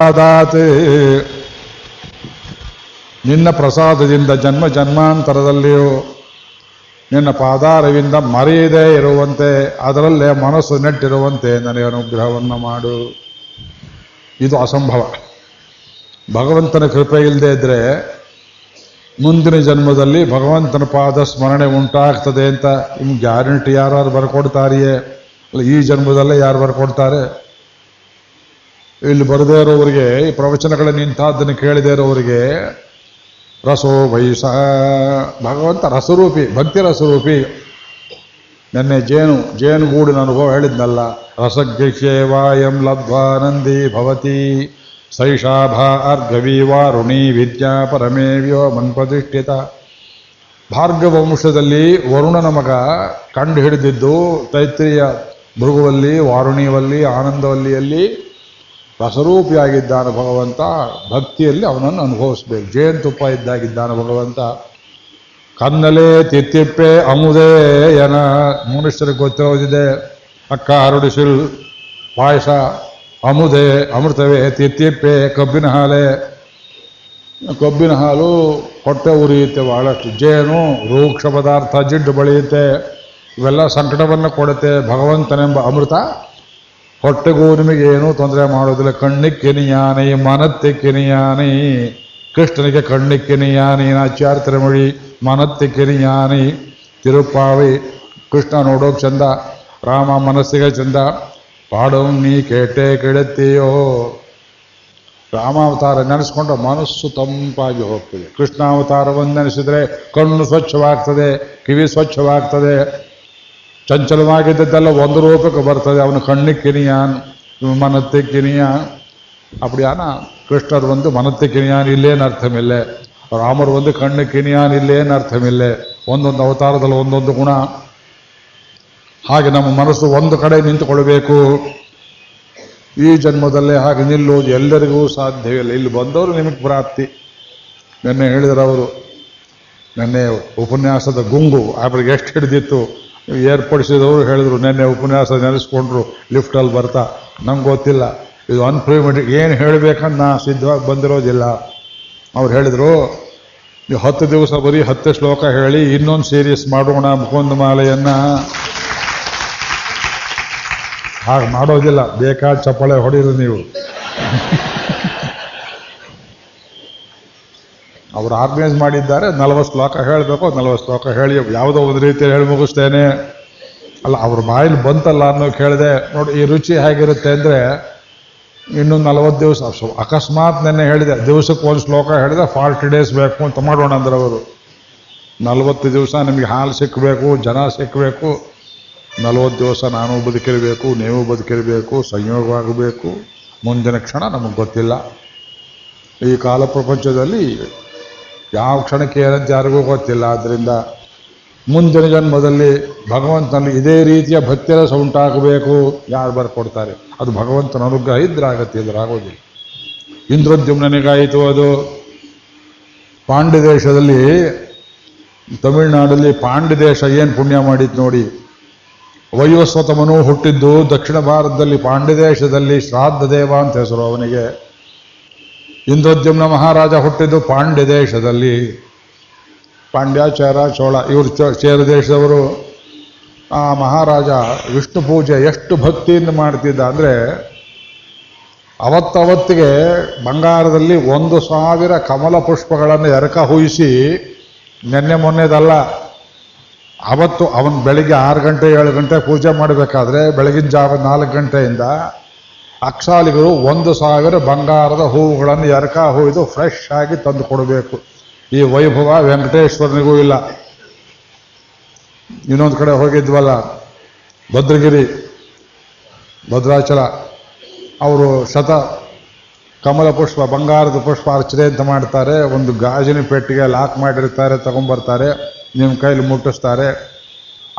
ಪ್ರಸಾದಾತ್ ನಿನ್ನ ಪ್ರಸಾದದಿಂದ ಜನ್ಮ ಜನ್ಮಾಂತರದಲ್ಲಿಯೂ ನಿನ್ನ ಪಾದಾರವಿಂದ ಮರೆಯದೇ ಇರುವಂತೆ, ಅದರಲ್ಲೇ ಮನಸ್ಸು ನೆಟ್ಟಿರುವಂತೆ ನನಗೆ ಅನುಗ್ರಹವನ್ನು ಮಾಡು. ಇದು ಅಸಂಭವ. ಭಗವಂತನ ಕೃಪೆ ಇಲ್ಲದೆ ಇದ್ರೆ ಮುಂದಿನ ಜನ್ಮದಲ್ಲಿ ಭಗವಂತನ ಪಾದ ಸ್ಮರಣೆ ಉಂಟಾಗ್ತದೆ ಅಂತ ನಿಮ್ಗೆ ಗ್ಯಾರಂಟಿ ಯಾರು ಬರ್ಕೊಡ್ತಾರಿಯೇ? ಈ ಜನ್ಮದಲ್ಲೇ ಯಾರು ಬರ್ಕೊಡ್ತಾರೆ? ಇಲ್ಲಿ ಬರದೇ ಇರೋರಿಗೆ ಈ ಪ್ರವಚನಗಳನ್ನು ನಿಂತಾದ್ದನ್ನು ಕೇಳದೇ ಇರೋರಿಗೆ ರಸೋ ವಯಸ್ಸ ಭಗವಂತ ರಸರೂಪಿ, ಭಕ್ತಿ ರಸರೂಪಿ. ನೆನ್ನೆ ಜೇನು ಜೇನುಗೂಡಿನ ಅನುಭವ ಹೇಳಿದ್ನಲ್ಲ ರಸಗ್ರಿಷೇವಾಯಂ ಲಬ್ಧ್ವಾನಂದಿ ಭವತಿ, ಸೈಷಾಭಾ ಅರ್ಘವಿ ವಾರುಣಿ ವಿದ್ಯಾ ಪರಮೇವ್ಯೋ ಮನ್ಪ್ರತಿಷ್ಠಿತ ಭಾರ್ಗವ ವಂಶದಲ್ಲಿ ವರುಣನ ಮಗ ಕಂಡು ಹಿಡಿದಿದ್ದು, ತೈತ್ರಿಯ ಭೃಗುವಲ್ಲಿ ವಾರುಣಿವಲ್ಲಿ, ಆನಂದವಲ್ಲಿಯಲ್ಲಿ ರಸರೂಪಿಯಾಗಿದ್ದಾನೆ ಭಗವಂತ, ಭಕ್ತಿಯಲ್ಲಿ ಅವನನ್ನು ಅನುಭವಿಸ್ಬೇಕು. ಜೇನುತುಪ್ಪ ಇದ್ದಾಗಿದ್ದಾನೆ ಭಗವಂತ. ಕನ್ನಲೆ ತಿತ್ತಿಪ್ಪೆ ಅಮುದೇ ಏನ ಮನುಷ್ಯರಿಗೆ ಗೊತ್ತಿರೋದಿದೆ. ಅಕ್ಕ ಹರಡಿಸಿಲ್ ಪಾಯಸ, ಅಮುದೆ ಅಮೃತವೇ ತಿತ್ತಿಪ್ಪೆ ಕಬ್ಬಿನ ಹಾಲೆ. ಕಬ್ಬಿನ ಹಾಲು ಹೊಟ್ಟೆ ಉರಿಯುತ್ತೆ ಬಹಳಷ್ಟು. ಜೇನು, ರೂಕ್ಷ ಪದಾರ್ಥ, ಜಿಡ್ಡು ಬಳಿಯುತ್ತೆ. ಇವೆಲ್ಲ ಸಂಕಟವನ್ನು ಕೊಡುತ್ತೆ ಭಗವಂತನೆಂಬ ಅಮೃತ. ಹೊಟ್ಟೆಗೂ ನಿಮಗೆ ಏನೂ ತೊಂದರೆ ಮಾಡೋದಿಲ್ಲ. ಕಣ್ಣಿಗೆ ಕೆನಿಯಾನಿ ಮನತ್ತೆ ನಿಯಾನಿ ಕೃಷ್ಣನಿಗೆ ಕಣ್ಣಿಗೆ ಕೆನಿಯಾನಿ ನಾಚ್ಯಾರ ತಿರುಮಳಿ ಮನತ್ತೆ ಕೆನಿಯಾನಿ ತಿರುಪಾವಿ ಕೃಷ್ಣ ನೋಡೋಕ್ ಚಂದ, ರಾಮ ಮನಸ್ಸಿಗೆ ಚಂದ. ಪಾಡು ನೀ ಕೇಟೆ ಕೆಡುತ್ತೀಯೋ ರಾಮಾವತಾರ ನೆನೆಸ್ಕೊಂಡ್ರೆ ಮನಸ್ಸು ತಂಪಾಗಿ ಹೋಗ್ತದೆ. ಕೃಷ್ಣಾವತಾರವನ್ನು ನೆನೆಸಿದ್ರೆ ಕಣ್ಣು ಸ್ವಚ್ಛವಾಗ್ತದೆ, ಕಿವಿ ಸ್ವಚ್ಛವಾಗ್ತದೆ. ಚಂಚಲವಾಗಿದ್ದದ್ದೆಲ್ಲ ಒಂದು ರೂಪಕ್ಕೆ ಬರ್ತದೆ ಅವನು ಕಣ್ಣಿಗೆ ಕಿನಿಯಾನ್ ಮನತ್ತೆ ಕಿನಿಯಾನ್ அப்படியான கிருஷ்ணர் வந்து மனத்தை கிணியான் இல்லேன்னு ಅರ್ಥಮಿಲ್ಲ ರಾಮರು ಒಂದು ಕಣ್ಣು ಕಿಣಿಯಾನ್ ಇಲ್ಲೇನು ಅರ್ಥಮಿಲ್ಲ ಒಂದೊಂದು ಅವತಾರದಲ್ಲಿ ಒಂದೊಂದು ಗುಣ ಹಾಗೆ ನಮ್ಮ ಮನಸ್ಸು ಒಂದು ಕಡೆ ನಿಂತುಕೊಳ್ಬೇಕು ಈ ಜನ್ಮದಲ್ಲೇ ಹಾಗೆ ನಿಲ್ಲುವುದು ಎಲ್ಲರಿಗೂ ಸಾಧ್ಯವಿಲ್ಲ ಇಲ್ಲಿ ಬಂದವರು ನಿಮಗೆ ಪ್ರಾಪ್ತಿ ನಿನ್ನೆ ಹೇಳಿದ್ರು ಅವರು ನಿನ್ನೆ ಉಪನ್ಯಾಸದ ಗುಂಗು ಅವ್ರಿಗೆ ಎಷ್ಟು ಹಿಡಿದಿತ್ತು ಏರ್ಪಡಿಸಿದವರು ಹೇಳಿದ್ರು, ನಿನ್ನೆ ಉಪನ್ಯಾಸ ನೆನೆಸ್ಕೊಂಡ್ರು ಲಿಫ್ಟಲ್ಲಿ ಬರ್ತಾ. ನಂಗೆ ಗೊತ್ತಿಲ್ಲ. ಇದು ಅನ್ಪ್ರಿಮೆಂಟ್ ಏನು ಹೇಳಬೇಕಂತ ನಾ ಸಿದ್ಧವಾಗಿ ಬಂದಿರೋದಿಲ್ಲ. ಅವ್ರು ಹೇಳಿದರು, ನೀವು ಹತ್ತು ದಿವಸ ಬರೀ ಹತ್ತು ಶ್ಲೋಕ ಹೇಳಿ, ಇನ್ನೊಂದು ಸೀರೀಸ್ ಮಾಡೋಣ ಮುಕುಂದ ಮಾಲೆಯನ್ನ. ಹಾಗೆ ಮಾಡೋದಿಲ್ಲ. ಬೇಕಾದ ಚಪ್ಪಳೆ ಹೊಡೀರಿ ನೀವು. ಅವರು ಆರ್ಗನೈಸ್ ಮಾಡಿದ್ದಾರೆ, ನಲವತ್ತು ಶ್ಲೋಕ ಹೇಳಬೇಕು, ನಲವತ್ತು ಶ್ಲೋಕ ಹೇಳಿ ಯಾವುದೋ ಒಂದು ರೀತಿಯಲ್ಲಿ ಹೇಳಿ ಮುಗಿಸ್ತೇನೆ. ಅಲ್ಲ, ಅವ್ರ ಬಾಯಲ್ಲಿ ಬಂತಲ್ಲ ಅನ್ನೋ ಕೇಳಿದೆ, ನೋಡಿ ಈ ರುಚಿ ಹೇಗಿರುತ್ತೆ ಅಂದರೆ, ಇನ್ನು ನಲವತ್ತು ದಿವಸ ಅಕಸ್ಮಾತ್ ನೆನ್ನೆ ಹೇಳಿದೆ, ದಿವಸಕ್ಕೆ ಒಂದು ಶ್ಲೋಕ ಹೇಳಿದೆ ಫಾರ್ಟಿ ಡೇಸ್ ಬೇಕು ಅಂತ ಮಾಡೋಣ ಅಂದ್ರೆ ಅವರು. ನಲವತ್ತು ದಿವಸ ನಿಮಗೆ ಹಾಲು ಸಿಕ್ಕಬೇಕು ಜನ ಸಿಕ್ಕಬೇಕು ನಲವತ್ತು ದಿವಸ ನಾನು ಬದುಕಿರಬೇಕು, ನೀವು ಬದುಕಿರಬೇಕು, ಸಂಯೋಗವಾಗಬೇಕು. ಮುಂದಿನ ಕ್ಷಣ ನಮಗೆ ಗೊತ್ತಿಲ್ಲ. ಈ ಕಾಲ ಪ್ರಪಂಚದಲ್ಲಿ ಯಾವ ಕ್ಷಣಕ್ಕೆ ಏನಂತ ಯಾರಿಗೂ ಗೊತ್ತಿಲ್ಲ. ಆದ್ದರಿಂದ ಮುಂದಿನ ಜನ್ಮದಲ್ಲಿ ಭಗವಂತನಲ್ಲಿ ಇದೇ ರೀತಿಯ ಭಕ್ತಿರಸ ಉಂಟಾಗಬೇಕು. ಯಾರು ಬರ್ಕೊಡ್ತಾರೆ? ಅದು ಭಗವಂತನ ಅನುಗ್ರಹ ಇದ್ರಾಗತ್ತೆ ಇದ್ರಾಗೋದಿಲ್ಲ ಇಂದ್ರದ್ಯುಮ್ನಿಗಾಯಿತು ಅದು. ಪಾಂಡ್ಯ ದೇಶದಲ್ಲಿ ತಮಿಳುನಾಡಲ್ಲಿ ಪಾಂಡ್ಯ ದೇಶ ಏನು ಪುಣ್ಯ ಮಾಡಿತ್ತು ನೋಡಿ. ವಯೋಸ್ವತಮನು ಹುಟ್ಟಿದ್ದು ದಕ್ಷಿಣ ಭಾರತದಲ್ಲಿ ಪಾಂಡ್ಯ ದೇಶದಲ್ಲಿ ಶ್ರಾದ್ದ ದೇವ ಅಂತ ಹೆಸರು ಅವನಿಗೆ. ಇಂದ್ರೋದ್ಯುಮ್ನ ಮಹಾರಾಜ ಹುಟ್ಟಿದ್ದು ಪಾಂಡ್ಯ ದೇಶದಲ್ಲಿ. ಪಾಂಡ್ಯ ಚೇರ ಚೋಳ, ಇವರು ಚೇರ ದೇಶದವರು. ಆ ಮಹಾರಾಜ ವಿಷ್ಣು ಪೂಜೆ ಎಷ್ಟು ಭಕ್ತಿಯಿಂದ ಮಾಡ್ತಿದ್ದ ಅಂದರೆ, ಅವತ್ತವತ್ತಿಗೆ ಬಂಗಾರದಲ್ಲಿ ಒಂದು ಸಾವಿರ ಕಮಲ ಪುಷ್ಪಗಳನ್ನು ಎರಕ ಹೂಯಿಸಿ, ನೆನ್ನೆ ಮೊನ್ನೆದಲ್ಲ, ಅವತ್ತು ಅವನು ಬೆಳಿಗ್ಗೆ ಆರು ಗಂಟೆ ಏಳು ಗಂಟೆ ಪೂಜೆ ಮಾಡಬೇಕಾದ್ರೆ ಬೆಳಗಿನ ಜಾವ ನಾಲ್ಕು ಗಂಟೆಯಿಂದ ಅಕ್ಷಾಲಿಗರು ಒಂದು ಸಾವಿರ ಬಂಗಾರದ ಹೂವುಗಳನ್ನು ಎರಕ ಹುಯ್ದು ಫ್ರೆಶ್ ಆಗಿ ತಂದು ಕೊಡಬೇಕು. ಈ ವೈಭವ ವೆಂಕಟೇಶ್ವರನಿಗೂ ಇಲ್ಲ. ಇನ್ನೊಂದು ಕಡೆ ಹೋಗಿದ್ವಲ್ಲ, ಭದ್ರಗಿರಿ, ಭದ್ರಾಚಲ, ಅವರು ಶತ ಕಮಲ ಪುಷ್ಪ ಬಂಗಾರದ ಪುಷ್ಪ ಅರ್ಚನೆ ಅಂತ ಮಾಡ್ತಾರೆ. ಒಂದು ಗಾಜಿನ ಪೆಟ್ಟಿಗೆ ಲಾಕ್ ಮಾಡಿರ್ತಾರೆ, ತಗೊಂಬರ್ತಾರೆ ನಿಮ್ಮ ಕೈಲಿ ಮುಟ್ಟಿಸ್ತಾರೆ.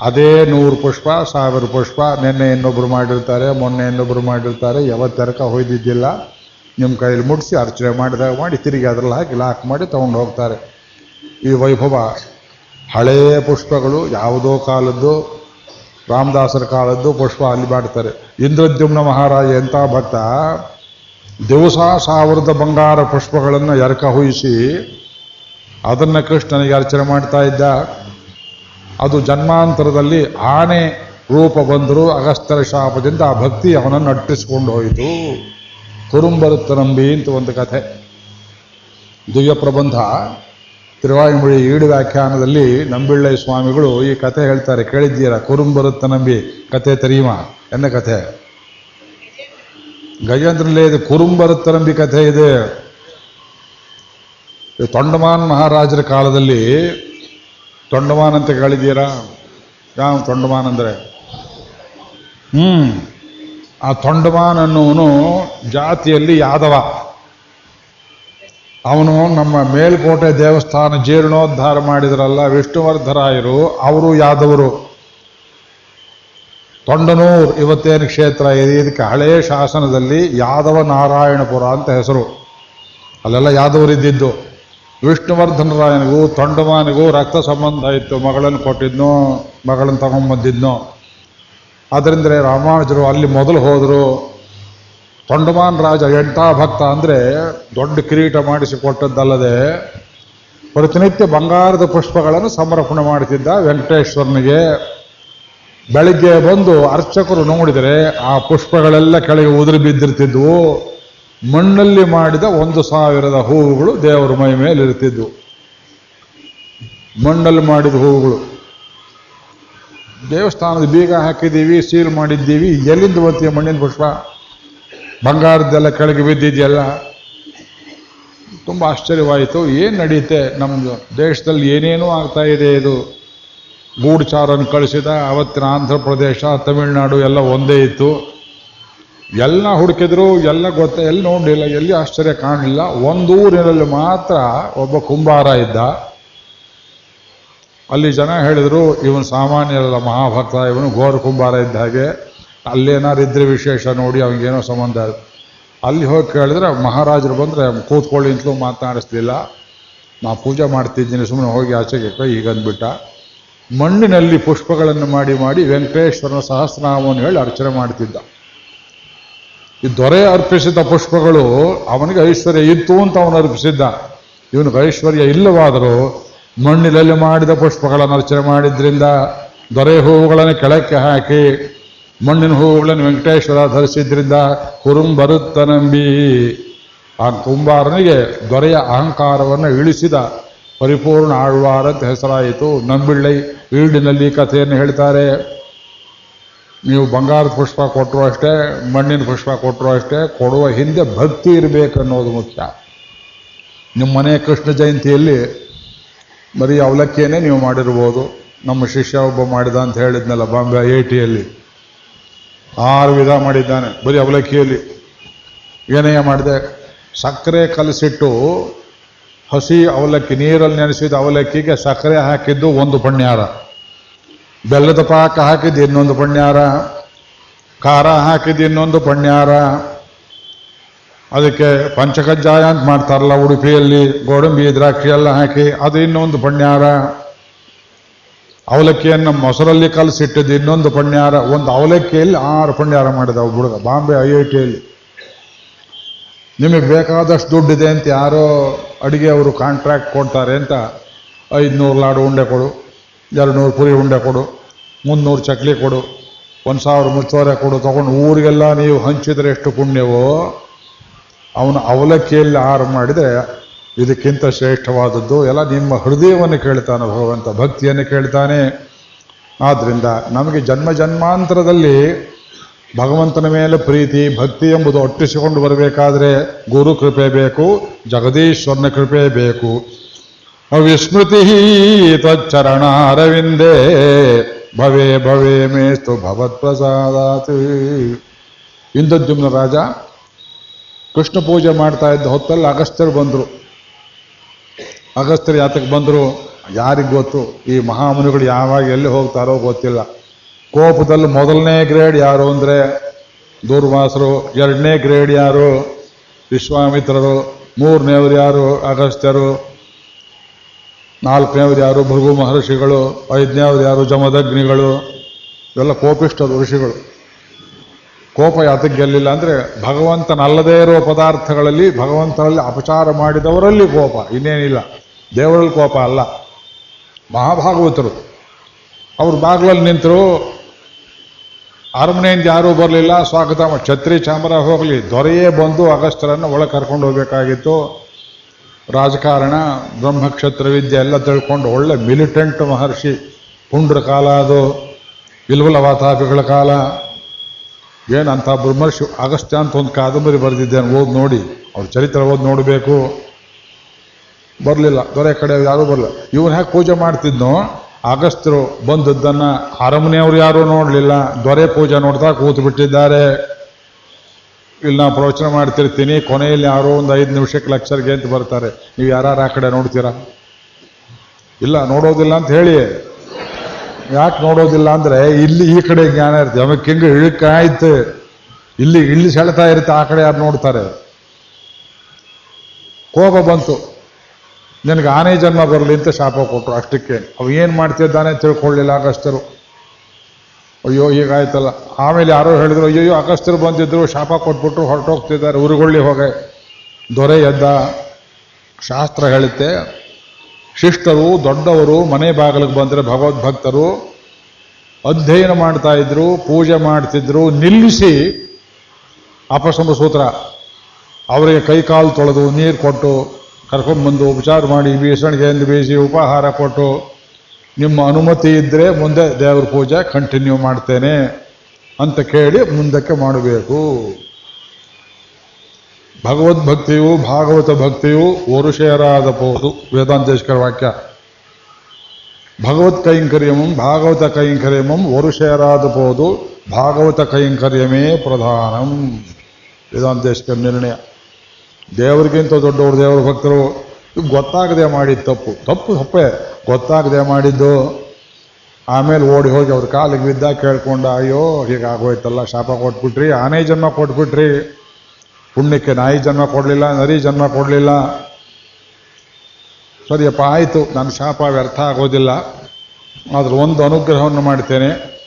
ಅದೇ ನೂರು ಪುಷ್ಪ, ಸಾವಿರ ಪುಷ್ಪ ನಿನ್ನೆ ಇನ್ನೊಬ್ರು ಮಾಡಿರ್ತಾರೆ, ಮೊನ್ನೆ ಇನ್ನೊಬ್ರು ಮಾಡಿರ್ತಾರೆ ಯಾವತ್ತರಕ ಹೊಯ್ದಿದ್ದಿಲ್ಲ. ನಿಮ್ಮ ಕೈಯಲ್ಲಿ ಮುಟ್ಟಿಸಿ ಅರ್ಚನೆ ಮಾಡಿದಾಗ ಮಾಡಿ ತಿರುಗಿ ಅದ್ರಲ್ಲಿ ಹಾಕಿ ಲಾಕ್ ಮಾಡಿ ತಗೊಂಡು ಹೋಗ್ತಾರೆ. ಈ ವೈಭವ. ಹಳೆಯ ಪುಷ್ಪಗಳು ಯಾವುದೋ ಕಾಲದ್ದು, ರಾಮದಾಸರ ಕಾಲದ್ದು ಪುಷ್ಪ ಅಲ್ಲಿ ಮಾಡ್ತಾರೆ. ಇಂದ್ರದ್ಯುಮ್ನ ಮಹಾರಾಜ ಎಂಥ ಭಕ್ತ, ದಿವಸ ಸಾವಿರದ ಬಂಗಾರ ಪುಷ್ಪಗಳನ್ನು ಎರಕ ಹೊಯಿಸಿ ಅದನ್ನು ಕೃಷ್ಣನಿಗೆ ಅರ್ಚನೆ ಮಾಡ್ತಾ ಇದ್ದ. ಅದು ಜನ್ಮಾಂತರದಲ್ಲಿ ಆನೆ ರೂಪ ಬಂದರೂ ಅಗಸ್ತ್ಯರ ಶಾಪದಿಂದ ಆ ಭಕ್ತಿ ಅವನನ್ನು ಅಟ್ಟಿಸಿಕೊಂಡು ಹೋಯಿತು. ಕುರುಂಬರುತ್ತನಂಬಿ ಅಂತ ಒಂದು ಕಥೆ. ದಿವ್ಯ ಪ್ರಬಂಧ. ತಿರುವಾಯುಮೊಳಿ ಈಡು ವ್ಯಾಖ್ಯಾನದಲ್ಲಿ ನಂಬಿಳ್ಳೆ ಸ್ವಾಮಿಗಳು ಈ ಕಥೆ ಹೇಳ್ತಾರೆ. ಕೇಳಿದ್ದೀರಾ? ಕುರುಂಬರುತ್ತನಂಬಿ ಕಥೆ ತರೀಮ ಎನ್ನ ಕಥೆ? ಗಜೇಂದ್ರಲ್ಲೇ ಇದು ಕುರುಂಬರುತ್ತನಂಬಿ ಕಥೆ ಇದು ತೊಂಡಮಾನ್ ಮಹಾರಾಜರ ಕಾಲದಲ್ಲಿ ತೊಂಡಮಾನ್ ಅಂತ ಕೇಳಿದ್ದೀರಾ? ಯಾವ ತೊಂಡಮಾನ್ ಅಂದ್ರೆ? ಹ್ಮ್. ಆ ತೊಂಡಮಾನ್ ಅನ್ನೋನು ಜಾತಿಯಲ್ಲಿ ಯಾದವ. ಅವನು ನಮ್ಮ ಮೇಲ್ಕೋಟೆ ದೇವಸ್ಥಾನ ಜೀರ್ಣೋದ್ಧಾರ ಮಾಡಿದ್ರಲ್ಲ, ವಿಷ್ಣುವರ್ಧರಾಯರು, ಅವರು ಯಾದವರು. ತೊಂಡನೂರ್ ಇವತ್ತೇನು ಕ್ಷೇತ್ರ ಇದೆ? ಇದಕ್ಕೆ ಹಳೆಯ ಶಾಸನದಲ್ಲಿ ಯಾದವ ನಾರಾಯಣಪುರ ಅಂತ ಹೆಸರು. ಅಲ್ಲೆಲ್ಲ ಯಾದವರಿದ್ದಿದ್ದು. ವಿಷ್ಣುವರ್ಧನರಾಯನಿಗೂ ತಂಡಮಾನಿಗೂ ರಕ್ತ ಸಂಬಂಧ ಇತ್ತು. ಮಗಳನ್ನು ಕೊಟ್ಟಿದ್ನೋ, ಮಗಳನ್ನು ತಗೊಂಬಂದಿದ್ನೋ. ಅದರಿಂದ ರಾಮಾನುಜರು ಅಲ್ಲಿ ಮೊದಲು ಹೋದರು. ತೊಂಡಮಾನ್ ರಾಜ ಎಂಟಾ ಭಕ್ತ ಅಂದರೆ ದೊಡ್ಡ ಕಿರೀಟ ಮಾಡಿಸಿಕೊಟ್ಟದ್ದಲ್ಲದೆ, ಪ್ರತಿನಿತ್ಯ ಬಂಗಾರದ ಪುಷ್ಪಗಳನ್ನು ಸಮರ್ಪಣೆ ಮಾಡುತ್ತಿದ್ದ ವೆಂಕಟೇಶ್ವರನಿಗೆ. ಬೆಳಿಗ್ಗೆ ಬಂದು ಅರ್ಚಕರು ನೋಡಿದರೆ ಆ ಪುಷ್ಪಗಳೆಲ್ಲ ಕೆಳಗೆ ಉದುರು ಬಿದ್ದಿರ್ತಿದ್ವು. ಮಣ್ಣಲ್ಲಿ ಮಾಡಿದ ಒಂದು ಸಾವಿರದ ಹೂವುಗಳು ದೇವರ ಮೈ ಮೇಲೆ ಇರ್ತಿದ್ವು ಮಣ್ಣಲ್ಲಿ ಮಾಡಿದ ಹೂವುಗಳು. ದೇವಸ್ಥಾನದ ಬೀಗ ಹಾಕಿದ್ದೀವಿ, ಸೀಲ್ ಮಾಡಿದ್ದೀವಿ, ಎಲ್ಲಿಂದ ಬರ್ತೀಯ ಮಣ್ಣಿನ ಪುಷ್ಪ. ಬಂಗಾರದ್ದೆಲ್ಲ ಕೆಳಗೆ ಬಿದ್ದಿದೆಯಲ್ಲ. ತುಂಬ ಆಶ್ಚರ್ಯವಾಯಿತು. ಏನು ನಡೆಯುತ್ತೆ? ನಮ್ಮ ದೇಶದಲ್ಲಿ ಏನೇನೂ ಆಗ್ತಾ ಇದೆ ಇದು. ಗೂಢಚಾರನ್ನು ಕಳಿಸಿದ, ಅವತ್ತಿನ ಆಂಧ್ರ ಪ್ರದೇಶ, ತಮಿಳುನಾಡು ಎಲ್ಲ ಒಂದೇ ಇತ್ತು. ಎಲ್ಲ ಹುಡುಕಿದ್ರು, ಎಲ್ಲ ಗೊತ್ತ, ಎಲ್ಲಿ ನೋಡಲಿಲ್ಲ, ಎಲ್ಲಿ ಆಶ್ಚರ್ಯ ಕಾಣಲಿಲ್ಲ. ಒಂದೂರಿನಲ್ಲಿ ಮಾತ್ರ ಒಬ್ಬ ಕುಂಬಾರ ಇದ್ದ. ಅಲ್ಲಿ ಜನ ಹೇಳಿದ್ರು, ಇವನು ಸಾಮಾನ್ಯರಲ್ಲ, ಮಹಾಭಕ್ತ, ಇವನು ಘೋರ ಕುಂಬಾರ ಇದ್ದ ಹಾಗೆ. ಅಲ್ಲೇನಾರು ಇದ್ರೆ ವಿಶೇಷ ನೋಡಿ, ಅವನಿಗೇನೋ ಸಂಬಂಧ ಅಲ್ಲಿ ಹೋಗಿ ಕೇಳಿದ್ರೆ, ಮಹಾರಾಜರು ಬಂದರೆ, ಕೂತ್ಕೊಳ್ಳಿ ಅಂತಲೂ ಮಾತನಾಡಿಸ್ಲಿಲ್ಲ. ನಾ ಪೂಜೆ ಮಾಡ್ತಿದ್ದೀನಿ ಸುಮ್ಮನೆ ಹೋಗಿ ಆಚೆಗೆ ಕೈ ಈಗ ಅಂದ್ಬಿಟ್ಟ. ಮಣ್ಣಿನಲ್ಲಿ ಪುಷ್ಪಗಳನ್ನು ಮಾಡಿ ಮಾಡಿ ವೆಂಕಟೇಶ್ವರನ ಸಹಸ್ರನಾಮವನ್ನು ಹೇಳಿ ಅರ್ಚನೆ ಮಾಡ್ತಿದ್ದ. ಈ ದೊರೆ ಅರ್ಪಿಸಿದ ಪುಷ್ಪಗಳು ಅವನಿಗೆ ಐಶ್ವರ್ಯ ಇತ್ತು ಅಂತ ಅವನು ಅರ್ಪಿಸಿದ್ದ. ಇವನಿಗೆ ಐಶ್ವರ್ಯ ಇಲ್ಲವಾದರೂ ಮಣ್ಣಿನಲ್ಲಿ ಮಾಡಿದ ಪುಷ್ಪಗಳನ್ನು ಅರ್ಚನೆ ಮಾಡಿದ್ರಿಂದ ದೊರೆ ಹೂವುಗಳನ್ನು ಕೆಳಕ್ಕೆ ಹಾಕಿ ಮಣ್ಣಿನ ಹೂವುಗಳನ್ನು ವೆಂಕಟೇಶ್ವರ ಧರಿಸಿದ್ರಿಂದ ಕುರುಂಬರುತ್ತನಂಬಿ ಆ ಕುಂಬಾರನಿಗೆ ದೊರೆಯ ಅಹಂಕಾರವನ್ನು ಇಳಿಸಿದ ಪರಿಪೂರ್ಣ ಆಳ್ವಾರ ಅಂತ ಹೆಸರಾಯಿತು. ನಂಬಿಳ್ಳೈ, ಈಡಿನಲ್ಲಿ ಕಥೆಯನ್ನು ಹೇಳ್ತಾರೆ. ನೀವು ಬಂಗಾರದ ಪುಷ್ಪ ಕೊಟ್ಟರು ಅಷ್ಟೇ, ಮಣ್ಣಿನ ಪುಷ್ಪ ಕೊಟ್ಟರು ಅಷ್ಟೇ, ಕೊಡುವ ಹಿಂದೆ ಭಕ್ತಿ ಇರಬೇಕು ಅನ್ನೋದು ಮುಖ್ಯ. ನಿಮ್ಮ ಮನೆ ಕೃಷ್ಣ ಜಯಂತಿಯಲ್ಲಿ ಬರೀ ಅವಲಕ್ಕಿಯನ್ನೇ ನೀವು ಮಾಡಿರ್ಬೋದು. ನಮ್ಮ ಶಿಷ್ಯ ಒಬ್ಬ ಮಾಡಿದ ಅಂತ ಹೇಳಿದ್ನಲ್ಲ ಬಾಂಬೆ ಐ ಟಿಯಲ್ಲಿ ಆರು ವಿಧ ಮಾಡಿದ್ದಾನೆ, ಬರೀ ಅವಲಕ್ಕಿಯಲ್ಲಿ. ಏನೇ ಮಾಡಿದೆ, ಸಕ್ಕರೆ ಕಲಸಿಟ್ಟು ಹಸಿ ಅವಲಕ್ಕಿ, ನೀರಲ್ಲಿ ನೆನೆಸಿದ ಅವಲಕ್ಕಿಗೆ ಸಕ್ಕರೆ ಹಾಕಿದ್ದು ಒಂದು ಪಣ್ಯಾರ. ಬೆಲ್ಲದ ಪಾಕ ಹಾಕಿದ್ದು ಇನ್ನೊಂದು ಪಣ್ಯಾರ, ಖಾರ ಹಾಕಿದ್ದು ಇನ್ನೊಂದು ಪಣ್ಯಾರ. ಅದಕ್ಕೆ ಪಂಚಕಜ್ಜಾಯ ಅಂತ ಮಾಡ್ತಾರಲ್ಲ ಉಡುಪಿಯಲ್ಲಿ, ಗೋಡಂಬಿ, ದ್ರಾಕ್ಷಿ ಎಲ್ಲ ಹಾಕಿ, ಅದು ಇನ್ನೊಂದು ಪಣ್ಯಾರ. ಅವಲಕ್ಕಿಯನ್ನು ಮೊಸರಲ್ಲಿ ಕಲಸಿಟ್ಟಿದ್ದು ಇನ್ನೊಂದು ಪಣ್ಯಾರ. ಒಂದು ಅವಲಕ್ಕಿಯಲ್ಲಿ ಆರು ಪಣ್ಯಾರ ಮಾಡಿದ ಹುಡುಗ, ಬಾಂಬೆ ಐ ಐ ಟಿಯಲ್ಲಿ ನಿಮಗೆ ಬೇಕಾದಷ್ಟು ದುಡ್ಡಿದೆ ಅಂತ ಯಾರೋ ಅಡಿಗೆ ಅವರು ಕಾಂಟ್ರಾಕ್ಟ್ ಕೊಡ್ತಾರೆ ಅಂತ ಐದುನೂರು ಲಾಡು ಉಂಡೆ ಕೊಡು ಎರಡು ನೂರು ಪುರಿ ಉಂಡೆ ಕೊಡು. ಮುನ್ನೂರು ಚಕ್ಲಿ ಕೊಡು, ಒಂದು ಸಾವಿರ ಮುಚ್ಚೋರೆ ಕೊಡು, ತಗೊಂಡು ಊರಿಗೆಲ್ಲ ನೀವು ಹಂಚಿದರೆ ಎಷ್ಟು ಪುಣ್ಯವೋ? ಅವನು ಅವಲಕ್ಕಿಯಲ್ಲಿ ಆಹಾರ ಮಾಡಿದರೆ ಇದಕ್ಕಿಂತ ಶ್ರೇಷ್ಠವಾದದ್ದು, ಎಲ್ಲ ನಿಮ್ಮ ಹೃದಯವನ್ನು ಕೇಳ್ತಾನೆ ಭಗವಂತ, ಭಕ್ತಿಯನ್ನು ಕೇಳ್ತಾನೆ. ಆದ್ದರಿಂದ ನಮಗೆ ಜನ್ಮ ಜನ್ಮಾಂತರದಲ್ಲಿ ಭಗವಂತನ ಮೇಲೆ ಪ್ರೀತಿ, ಭಕ್ತಿ ಎಂಬುದು ಒಟ್ಟಿಸಿಕೊಂಡು ಬರಬೇಕಾದ್ರೆ ಗುರು ಕೃಪೆ ಬೇಕು, ಜಗದೀಶ್ವರನ ಕೃಪೆ ಬೇಕು. ಅವಿಸ್ಮೃತಿ ತಚ್ಚರಣ ಅರವಿಂದೇ ಭವೇ ಭವೇ ಮೇಸ್ತು ಭವತ್ಪ್ರಸಾದಾತ್. ಇಂದ್ರದ್ಯುಮ್ನ ರಾಜ ಕೃಷ್ಣ ಪೂಜೆ ಮಾಡ್ತಾ ಇದ್ದ ಹೊತ್ತಲ್ಲಿ ಅಗಸ್ತ್ಯರು ಬಂದರು. ಅಗಸ್ತ್ಯರು ಯಾತಕ್ಕೆ ಬಂದರು. ಯಾರಿಗೆ ಗೊತ್ತು? ಈ ಮಹಾಮುನಿಗಳು ಯಾವಾಗ ಎಲ್ಲಿ ಹೋಗ್ತಾರೋ ಗೊತ್ತಿಲ್ಲ. ಕೋಪದಲ್ಲಿ ಮೊದಲನೇ ಗ್ರೇಡ್ ಯಾರು ಅಂದರೆ ದೂರ್ವಾಸರು, ಎರಡನೇ ಗ್ರೇಡ್ ಯಾರು? ವಿಶ್ವಾಮಿತ್ರರು, ಮೂರನೇವ್ರು ಯಾರು? ಅಗಸ್ತ್ಯರು ನಾಲ್ಕನೇವ್ರು ಯಾರು ಭೃಗು ಮಹರ್ಷಿಗಳು ಐದನೇವ್ರು ಯಾರು ಜಮದಗ್ನಿಗಳು, ಇವೆಲ್ಲ ಕೋಪಿಷ್ಠ ಋಷಿಗಳು. ಕೋಪ ಯಾತಕ್ಕೆ ಗೆಲ್ಲಿಲ್ಲ ಅಂದರೆ ಭಗವಂತನಲ್ಲದೇ ಇರುವ ಪದಾರ್ಥಗಳಲ್ಲಿ, ಭಗವಂತನಲ್ಲಿ ಅಪಚಾರ ಮಾಡಿದವರಲ್ಲಿ ಕೋಪ, ಇನ್ನೇನಿಲ್ಲ. ದೇವರಲ್ಲಿ ಕೋಪ ಅಲ್ಲ. ಮಹಾಭಾಗವತರು. ಅವರು ಬಾಗಿಲಲ್ಲಿ ನಿಂತರು, ಅರಮನೆಯಿಂದ ಯಾರೂ ಬರಲಿಲ್ಲ, ಸ್ವಾಗತ ಛತ್ರಿ ಚಾಮರ ಹೋಗಲಿ, ದೊರೆಯೇ ಬಂದು ಅಗಸ್ತ್ಯರನ್ನು ಒಳಗೆ ಕರ್ಕೊಂಡು ಹೋಗ್ಬೇಕಾಗಿತ್ತು. ರಾಜಕಾರಣ, ಬ್ರಹ್ಮಕ್ಷತ್ರ ವಿದ್ಯೆ ಎಲ್ಲ ತಿಳ್ಕೊಂಡು ಒಳ್ಳೆ ಮಿಲಿಟೆಂಟ್ ಮಹರ್ಷಿ ಪುಂಡ್ರ ಕಾಲ ಅದು ಇಲ್ವಲ ವಾತಾಪಿಗಳ ಕಾಲ ಏನಂತ ಬ್ರಹ್ಮರ್ಷಿ ಅಗಸ್ತ್ಯ ಅಂತ ಒಂದು ಕಾದಂಬರಿ ಬರೆದಿದ್ದೇನೆ, ಓದಿ ನೋಡಿ, ಅವ್ರ ಚರಿತ್ರೆ ಓದಿ ನೋಡಬೇಕು. ಬರಲಿಲ್ಲ ದೊರೆ ಕಡೆ ಯಾರೂ ಬರಲಿಲ್ಲ. ಇವನು ಹೇಗೆ ಪೂಜೆ ಮಾಡ್ತಿದ್ನೋ ಅಗಸ್ತ್ಯರು ಬಂದದ್ದನ್ನು ಅರಮನೆಯವರು ಯಾರೂ ನೋಡಲಿಲ್ಲ, ದೊರೆ ಪೂಜೆ ನೋಡ್ತಾ ಕೂತು ಬಿಟ್ಟಿದ್ದಾರೆ ಇಲ್ಲಿ ನಾವು ಪ್ರವಚನ ಮಾಡ್ತಿರ್ತೀನಿ, ಕೊನೆಯಲ್ಲಿ ಯಾರೋ ಒಂದು ಐದು ನಿಮಿಷಕ್ಕೆ ಲಕ್ಷರ್ಗೆ ಅಂತ ಬರ್ತಾರೆ. ನೀವು ಯಾರು ಆ ಕಡೆ ನೋಡ್ತೀರಾ? ಇಲ್ಲ, ನೋಡೋದಿಲ್ಲ ಅಂತ ಹೇಳಿ. ಯಾಕೆ ನೋಡೋದಿಲ್ಲ ಅಂದರೆ, ಇಲ್ಲಿ ಈ ಕಡೆ ಜ್ಞಾನ ಇರುತ್ತೆ. ಅವಕ್ಕೆ ಹಿಂಗೆ ಇಳಿಕಾಯ್ತು ಇಲ್ಲಿ ಇಲ್ಲಿ ಸೆಳೆತಾ ಇರುತ್ತೆ, ಆ ಕಡೆ ಯಾರು ನೋಡ್ತಾರೆ? ಕೋಪ ಬಂತು. ನಿನಗೆ ಆನೆ ಜನ್ಮ ಬರಲಿ ಅಂತ ಶಾಪ ಕೊಟ್ಟರು ಅಷ್ಟಕ್ಕೆ. ಅವ ಏನು ಮಾಡ್ತಿದ್ದಾನೆ ತಿಳ್ಕೊಳ್ಳಿಲ್ಲ ಅಗಸ್ತ್ಯರು ಅಯ್ಯೋ ಈಗಾಯ್ತಲ್ಲ ಆಮೇಲೆ ಯಾರೋ ಹೇಳಿದ್ರು ಅಯ್ಯೋ ಅಗಸ್ತ್ಯರು ಬಂದಿದ್ರು, ಶಾಪ ಕೊಟ್ಬಿಟ್ಟು ಹೊರಟೋಗ್ತಿದ್ದಾರೆ ಉರುಗೊಳ್ಳಿ ಹೋಗೆ. ದೊರೆ ಎದ್ದ ಶಾಸ್ತ್ರ ಹೇಳುತ್ತೆ, ಶಿಷ್ಟರು, ದೊಡ್ಡವರು, ಮನೆ ಬಾಗಿಲಿಗೆ ಬಂದರೆ ಭಗವದ್ಭಕ್ತರು ಅಧ್ಯಯನ ಮಾಡ್ತಾ ಇದ್ರು, ಪೂಜೆ ಮಾಡ್ತಿದ್ರು, ನಿಲ್ಲಿಸಿ ಅಪಸಮ ಸೂತ್ರ. ಅವರಿಗೆ ಕೈಕಾಲು ತೊಳೆದು, ನೀರು ಕೊಟ್ಟು ಕರ್ಕೊಂಡ್ಬಂದು ಉಪಚಾರ ಮಾಡಿ ಬೀಸಣಿಗೆಯಿಂದ ಬೀಸಿ, ಉಪಹಾರ ಕೊಟ್ಟು ನಿಮ್ಮ ಅನುಮತಿ ಇದ್ದರೆ ಮುಂದೆ ದೇವರ ಪೂಜೆ ಕಂಟಿನ್ಯೂ ಮಾಡ್ತೇನೆ ಅಂತ ಕೇಳಿ ಮುಂದಕ್ಕೆ ಮಾಡಬೇಕು. ಭಗವದ್ಭಕ್ತಿಯು ಭಾಗವತ ಭಕ್ತಿಯು ವರುಷೇರಾದ ಪೋದು ವೇದಾಂತೇಶ್ವರ ವಾಕ್ಯ. ಭಗವತ್ ಕೈಂಕರ್ಯಮಂ, ಭಾಗವತ ಕೈಂಕರ್ಯಮಂ ವರುಷೇರಾದ ಪೋದು ಭಾಗವತ ಕೈಂಕರ್ಯಮೇ ಪ್ರಧಾನಂ. ವೇದಾಂತೇಶ್ವರ ನಿರ್ಣಯ. ದೇವರಿಗಿಂತ ದೊಡ್ಡವರು ದೇವರ ಭಕ್ತರು. ಗೊತ್ತಾಗದೆ ಮಾಡಿದ ತಪ್ಪು. ತಪ್ಪು ತಪ್ಪೇ. ಗೊತ್ತಾಗದೆ ಮಾಡಿದ್ದು, ಆಮೇಲೆ ಓಡಿ ಹೋಗಿ ಅವ್ರ ಕಾಲಿಗೆ ಬಿದ್ದ ಕೇಳ್ಕೊಂಡ, ಅಯ್ಯೋ ಹೀಗಾಗೋಯ್ತಲ್ಲ ಶಾಪ ಕೊಟ್ಬಿಟ್ರಿ, ಆನೆ ಜನ್ಮ ಕೊಟ್ಬಿಟ್ರಿ. ಪುಣ್ಯಕ್ಕೆ ನಾಯಿ ಜನ್ಮ ಕೊಡಲಿಲ್ಲ, ನರಿ ಜನ್ಮ ಕೊಡಲಿಲ್ಲ. ಸರಿಯಪ್ಪ, ಆಯಿತು, ನನ್ನ ಶಾಪ ವ್ಯರ್ಥ ಆಗೋದಿಲ್ಲ. ಆದ್ರೆ ಒಂದು ಅನುಗ್ರಹವನ್ನು ಮಾಡ್ತೇನೆ.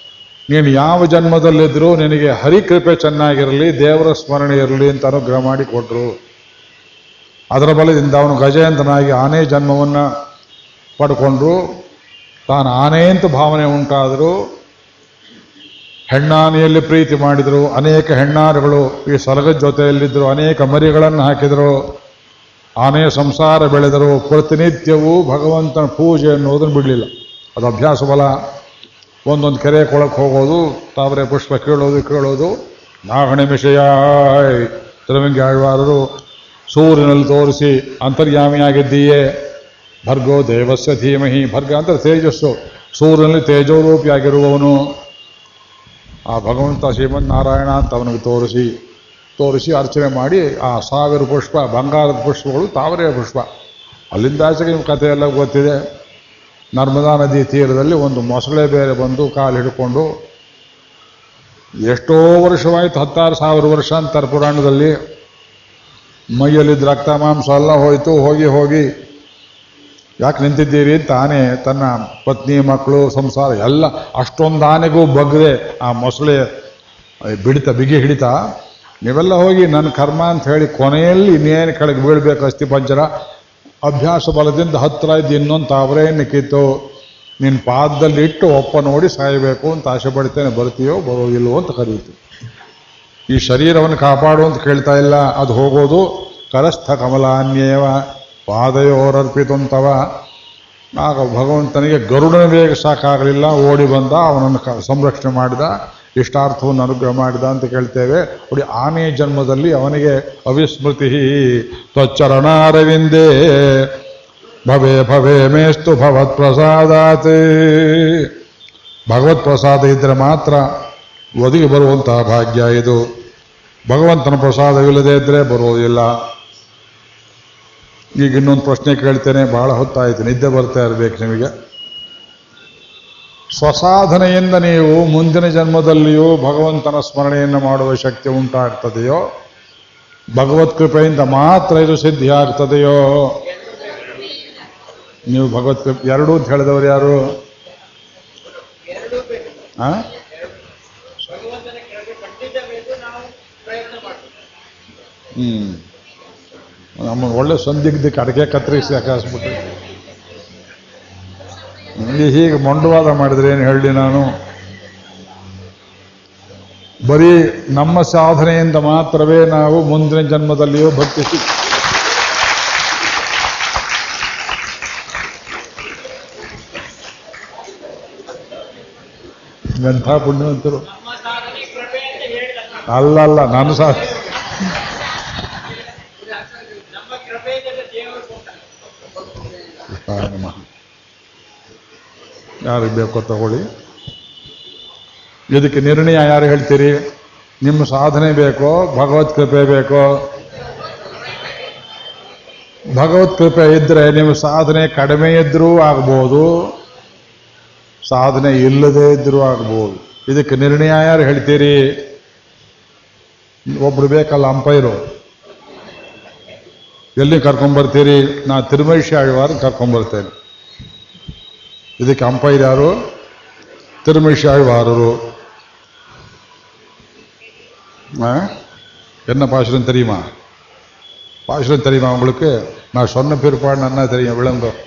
ನೀನು ಯಾವ ಜನ್ಮದಲ್ಲಿದ್ದರೂ ನಿನಗೆ ಹರಿಕೃಪೆ ಚೆನ್ನಾಗಿರಲಿ, ದೇವರ ಸ್ಮರಣೆ ಇರಲಿ ಅಂತ ಅನುಗ್ರಹ ಮಾಡಿ ಕೊಟ್ಟರು ಅದರ ಬಲದಿಂದ ಅವನು ಗಜೇಂದ್ರನಾಗಿ ಆನೆ ಜನ್ಮವನ್ನು ಪಡ್ಕೊಂಡ್ರು. ತಾನು ಆನೆ ಅಂತ ಭಾವನೆ ಉಂಟಾದರೂ ಹೆಣ್ಣಾನೆಯಲ್ಲಿ ಪ್ರೀತಿ ಮಾಡಿದರು, ಅನೇಕ ಹೆಣ್ಣಾರುಗಳು ಈ ಸಲಗದ ಜೊತೆಯಲ್ಲಿದ್ದರು, ಅನೇಕ ಮರಿಗಳನ್ನು ಹಾಕಿದರು. ಆನೆ ಸಂಸಾರ ಬೆಳೆದರು ಪ್ರತಿನಿತ್ಯವೂ ಭಗವಂತನ ಪೂಜೆ ಅನ್ನೋದನ್ನು ಬಿಡಲಿಲ್ಲ. ಅದು ಅಭ್ಯಾಸ ಬಲ. ಒಂದೊಂದು ಕೆರೆ ಕೊಳಕ್ಕೆ ಹೋಗೋದು, ತಾವರೆ ಪುಷ್ಪ ಕೇಳೋದು ಕೇಳೋದು. ನಾಗಣೆ ವಿಷಯ ತಿರುವಂಗಿ ಆಳ್ವಾರರು ಸೂರ್ಯನಲ್ಲಿ ತೋರಿಸಿ ಅಂತರ್ಯಾಮಿಯಾಗಿದ್ದೀಯೇ. ಭರ್ಗೋ ದೇವಸ್ಯ ಧೀಮಹಿ. ಭರ್ಗ ಅಂತ ತೇಜಸ್ಸು. ಸೂರ್ಯನಲ್ಲಿ ತೇಜೋರೂಪಿಯಾಗಿರುವವನು. ಆ ಭಗವಂತ ಶ್ರೀಮನ್ನಾರಾಯಣ ಅಂತ ಅವನಿಗೆ ತೋರಿಸಿ ತೋರಿಸಿ ಅರ್ಚನೆ ಮಾಡಿ, ಆ ಸಾವಿರ ಪುಷ್ಪ, ಬಂಗಾರದ ಪುಷ್ಪಗಳು ತಾವರೆಯ ಪುಷ್ಪ. ಅಲ್ಲಿಂದ ಆಚೆಗೆ ನಿಮ್ಮ ಕಥೆ ಎಲ್ಲ ಗೊತ್ತಿದೆ. ನರ್ಮದಾ ನದಿ ತೀರದಲ್ಲಿ ಒಂದು ಮೊಸಳೆ ಬೇರೆ ಬಂದು ಕಾಲು ಹಿಡ್ಕೊಂಡು, ಎಷ್ಟೋ ವರ್ಷವಾಯಿತು, ಹತ್ತಾರು ಸಾವಿರ ವರ್ಷ ಅಂತಾರೆ ಪುರಾಣದಲ್ಲಿ. ಮೈಯಲ್ಲಿದ್ದ ರಕ್ತ ಮಾಂಸ ಎಲ್ಲ ಹೋಯಿತು, ಹೋಗಿ ಹೋಗಿ. ಯಾಕೆ ನಿಂತಿದ್ದೀರಿ ಅಂತ ತನ್ನ ಪತ್ನಿ, ಮಕ್ಕಳು, ಸಂಸಾರ ಎಲ್ಲ ಅಷ್ಟೊಂದು ಆನೆಗೂ ಬಗ್ಗದೆ ಆ ಮೊಸಳೆ ಬಿಡಿತ, ಬಿಗಿ ಹಿಡಿತ. ನೀವೆಲ್ಲ ಹೋಗಿ ನನ್ನ ಕರ್ಮ ಅಂತ ಹೇಳಿ ಕೊನೆಯಲ್ಲಿ ಇನ್ನೇನು ಕೆಳಗೆ ಬೀಳ್ಬೇಕು ಅಸ್ಥಿ ಪಂಚರ? ಅಭ್ಯಾಸ ಬಲದಿಂದ ಹತ್ತಿರ ಇದ್ದು ಇನ್ನೊಂದು ತಾವರೆಯನ್ನು ಕಿತ್ತು. ನಿನ್ನ ಪಾದದಲ್ಲಿ ಇಟ್ಟು ಒಪ್ಪ ನೋಡಿ ಸಾಯಬೇಕು ಅಂತ ಆಸೆ ಪಡ್ತೇನೆ. ಬರ್ತೀಯೋ ಬರೋದಿಲ್ವೋ ಅಂತ ಕರೀತು ಈ ಶರೀರವನ್ನು ಕಾಪಾಡು ಅಂತ ಕೇಳ್ತಾ ಇಲ್ಲ, ಅದು ಹೋಗೋದು ಕರಸ್ಥ ಕಮಲಾನ್ಯೇವ, ಪಾದಯೋರರ್ಪಿತಂತವ. ಆಗ ಭಗವಂತನಿಗೆ ಗರುಡನ ಬೇಗ ಸಾಕಾಗಲಿಲ್ಲ, ಓಡಿ ಬಂದ, ಅವನನ್ನು ಸಂರಕ್ಷಣೆ ಮಾಡಿದ, ಇಷ್ಟಾರ್ಥವನ್ನು ಅನುಗ್ರಹ ಮಾಡಿದ ಅಂತ ಕೇಳ್ತೇವೆ. ನೋಡಿ ಆನೆ ಜನ್ಮದಲ್ಲಿ ಅವನಿಗೆ ಅವಿಸ್ಮೃತಿ, ತ್ವಚ್ಚರಣಾರವಿಂದೇ, ಭವೇ ಭವೇ ಮೇಸ್ತು ಭವತ್ ಪ್ರಸಾದಾತ್ ಭಗವತ್ ಪ್ರಸಾದ ಇದ್ದರೆ ಮಾತ್ರ ಒದಗಿ ಬರುವಂತಹ ಭಾಗ್ಯ ಇದು. ಭಗವಂತನ ಪ್ರಸಾದವಿಲ್ಲದೆ ಇದ್ದರೆ ಬರುವುದಿಲ್ಲ. ಈಗ ಇನ್ನೊಂದು ಪ್ರಶ್ನೆ ಕೇಳ್ತೇನೆ ಬಹಳ ಹೊತ್ತಾಯಿತು ನಿದ್ದೆ ಬರ್ತಾ ಇರಬೇಕು ನಿಮಗೆ. ಸ್ವಸಾಧನೆಯಿಂದ ನೀವು ಮುಂದಿನ ಜನ್ಮದಲ್ಲಿಯೂ ಭಗವಂತನ ಸ್ಮರಣೆಯನ್ನು ಮಾಡುವ ಶಕ್ತಿ ಉಂಟಾಗ್ತದೆಯೋ? ಭಗವತ್ ಕೃಪೆಯಿಂದ ಮಾತ್ರ ಇದು ಸಿದ್ಧಿ ಆಗ್ತದೆಯೋ ನೀವು ಭಗವತ್ ಕೃಪೆ ಎರಡೂ ಅಂತ ಹೇಳಿದವರು ಯಾರು? ಎರಡೂ ಬೇಕು ಆ? ಭಗವಂತನ ಕೆಳಗೆ ಪಂಡಿತ ಬೇಕು ಹ್ಮ್. ನಮ್ಮ ಒಳ್ಳೆ ಸಂದಿಗ್ಧಕ್ಕೆ ಅಡಿಕೆ ಕತ್ತರಿಸಿ ಹಾಕಿಸ್ಬಿಟ್ಟು ಇಲ್ಲಿ ಹೀಗೆ ಮೊಂಡವಾದ ಮಾಡಿದ್ರೆ ಏನು ಹೇಳಿ ನಾನು? ಬರೀ ನಮ್ಮ ಸಾಧನೆಯಿಂದ ಮಾತ್ರವೇ ನಾವು ಮುಂದಿನ ಜನ್ಮದಲ್ಲಿಯೂ ಭಕ್ತಿ ಎಂಥ ಪುಣ್ಯವಂತರು ಸಾಧನೆ ಅಂತ ಹೇಳಿದ ಅಲ್ಲಲ್ಲ ನಾನು ಸಹ ನಮಃ ಯಾರಿಗೆ ಬೇಕೋ ತಗೊಳ್ಳಿ. ಇದಕ್ಕೆ ನಿರ್ಣಯ ಯಾರು ಹೇಳ್ತೀರಿ? ನಿಮ್ಮ ಸಾಧನೆ ಬೇಕೋ, ಭಗವತ್ ಕೃಪೆ ಬೇಕೋ? ಭಗವತ್ ಕೃಪೆ ಇದ್ರೆ ನಿಮ್ಮ ಸಾಧನೆ ಕಡಿಮೆ ಇದ್ರೂ ಆಗ್ಬೋದು, ಸಾಧನೆ ಇಲ್ಲದೇ ಇದ್ರೂ ಆಗ್ಬೋದು. ಇದಕ್ಕೆ ನಿರ್ಣಯ ಯಾರು ಹೇಳ್ತೀರಿ? ಒಬ್ರು ಬೇಕಲ್ಲ, ಅಂಪೈರು. ಎಲ್ಲಿ ಕರ್ಕೊಂಡ್ಬರ್ತೀರಿ ನಾ ತಿರುಮೈಶಿ ಆಳ್ವಾರ ಕರ್ಕೊಂಡ್ಬರ್ತೇನೆ ಇದಕ್ಕೆ ಅಂಪೈರ್ ಯಾರು ತಿರುಮೈಶಿ ಆಳ್ವಾರರು ஆ? என்ன பாசுரம் தெரியுமா பாசுரம் தெரியுமா உங்களுக்கு நான் சொன்ன பிற்பாடு நன்னா தெரியும் விளங்கும்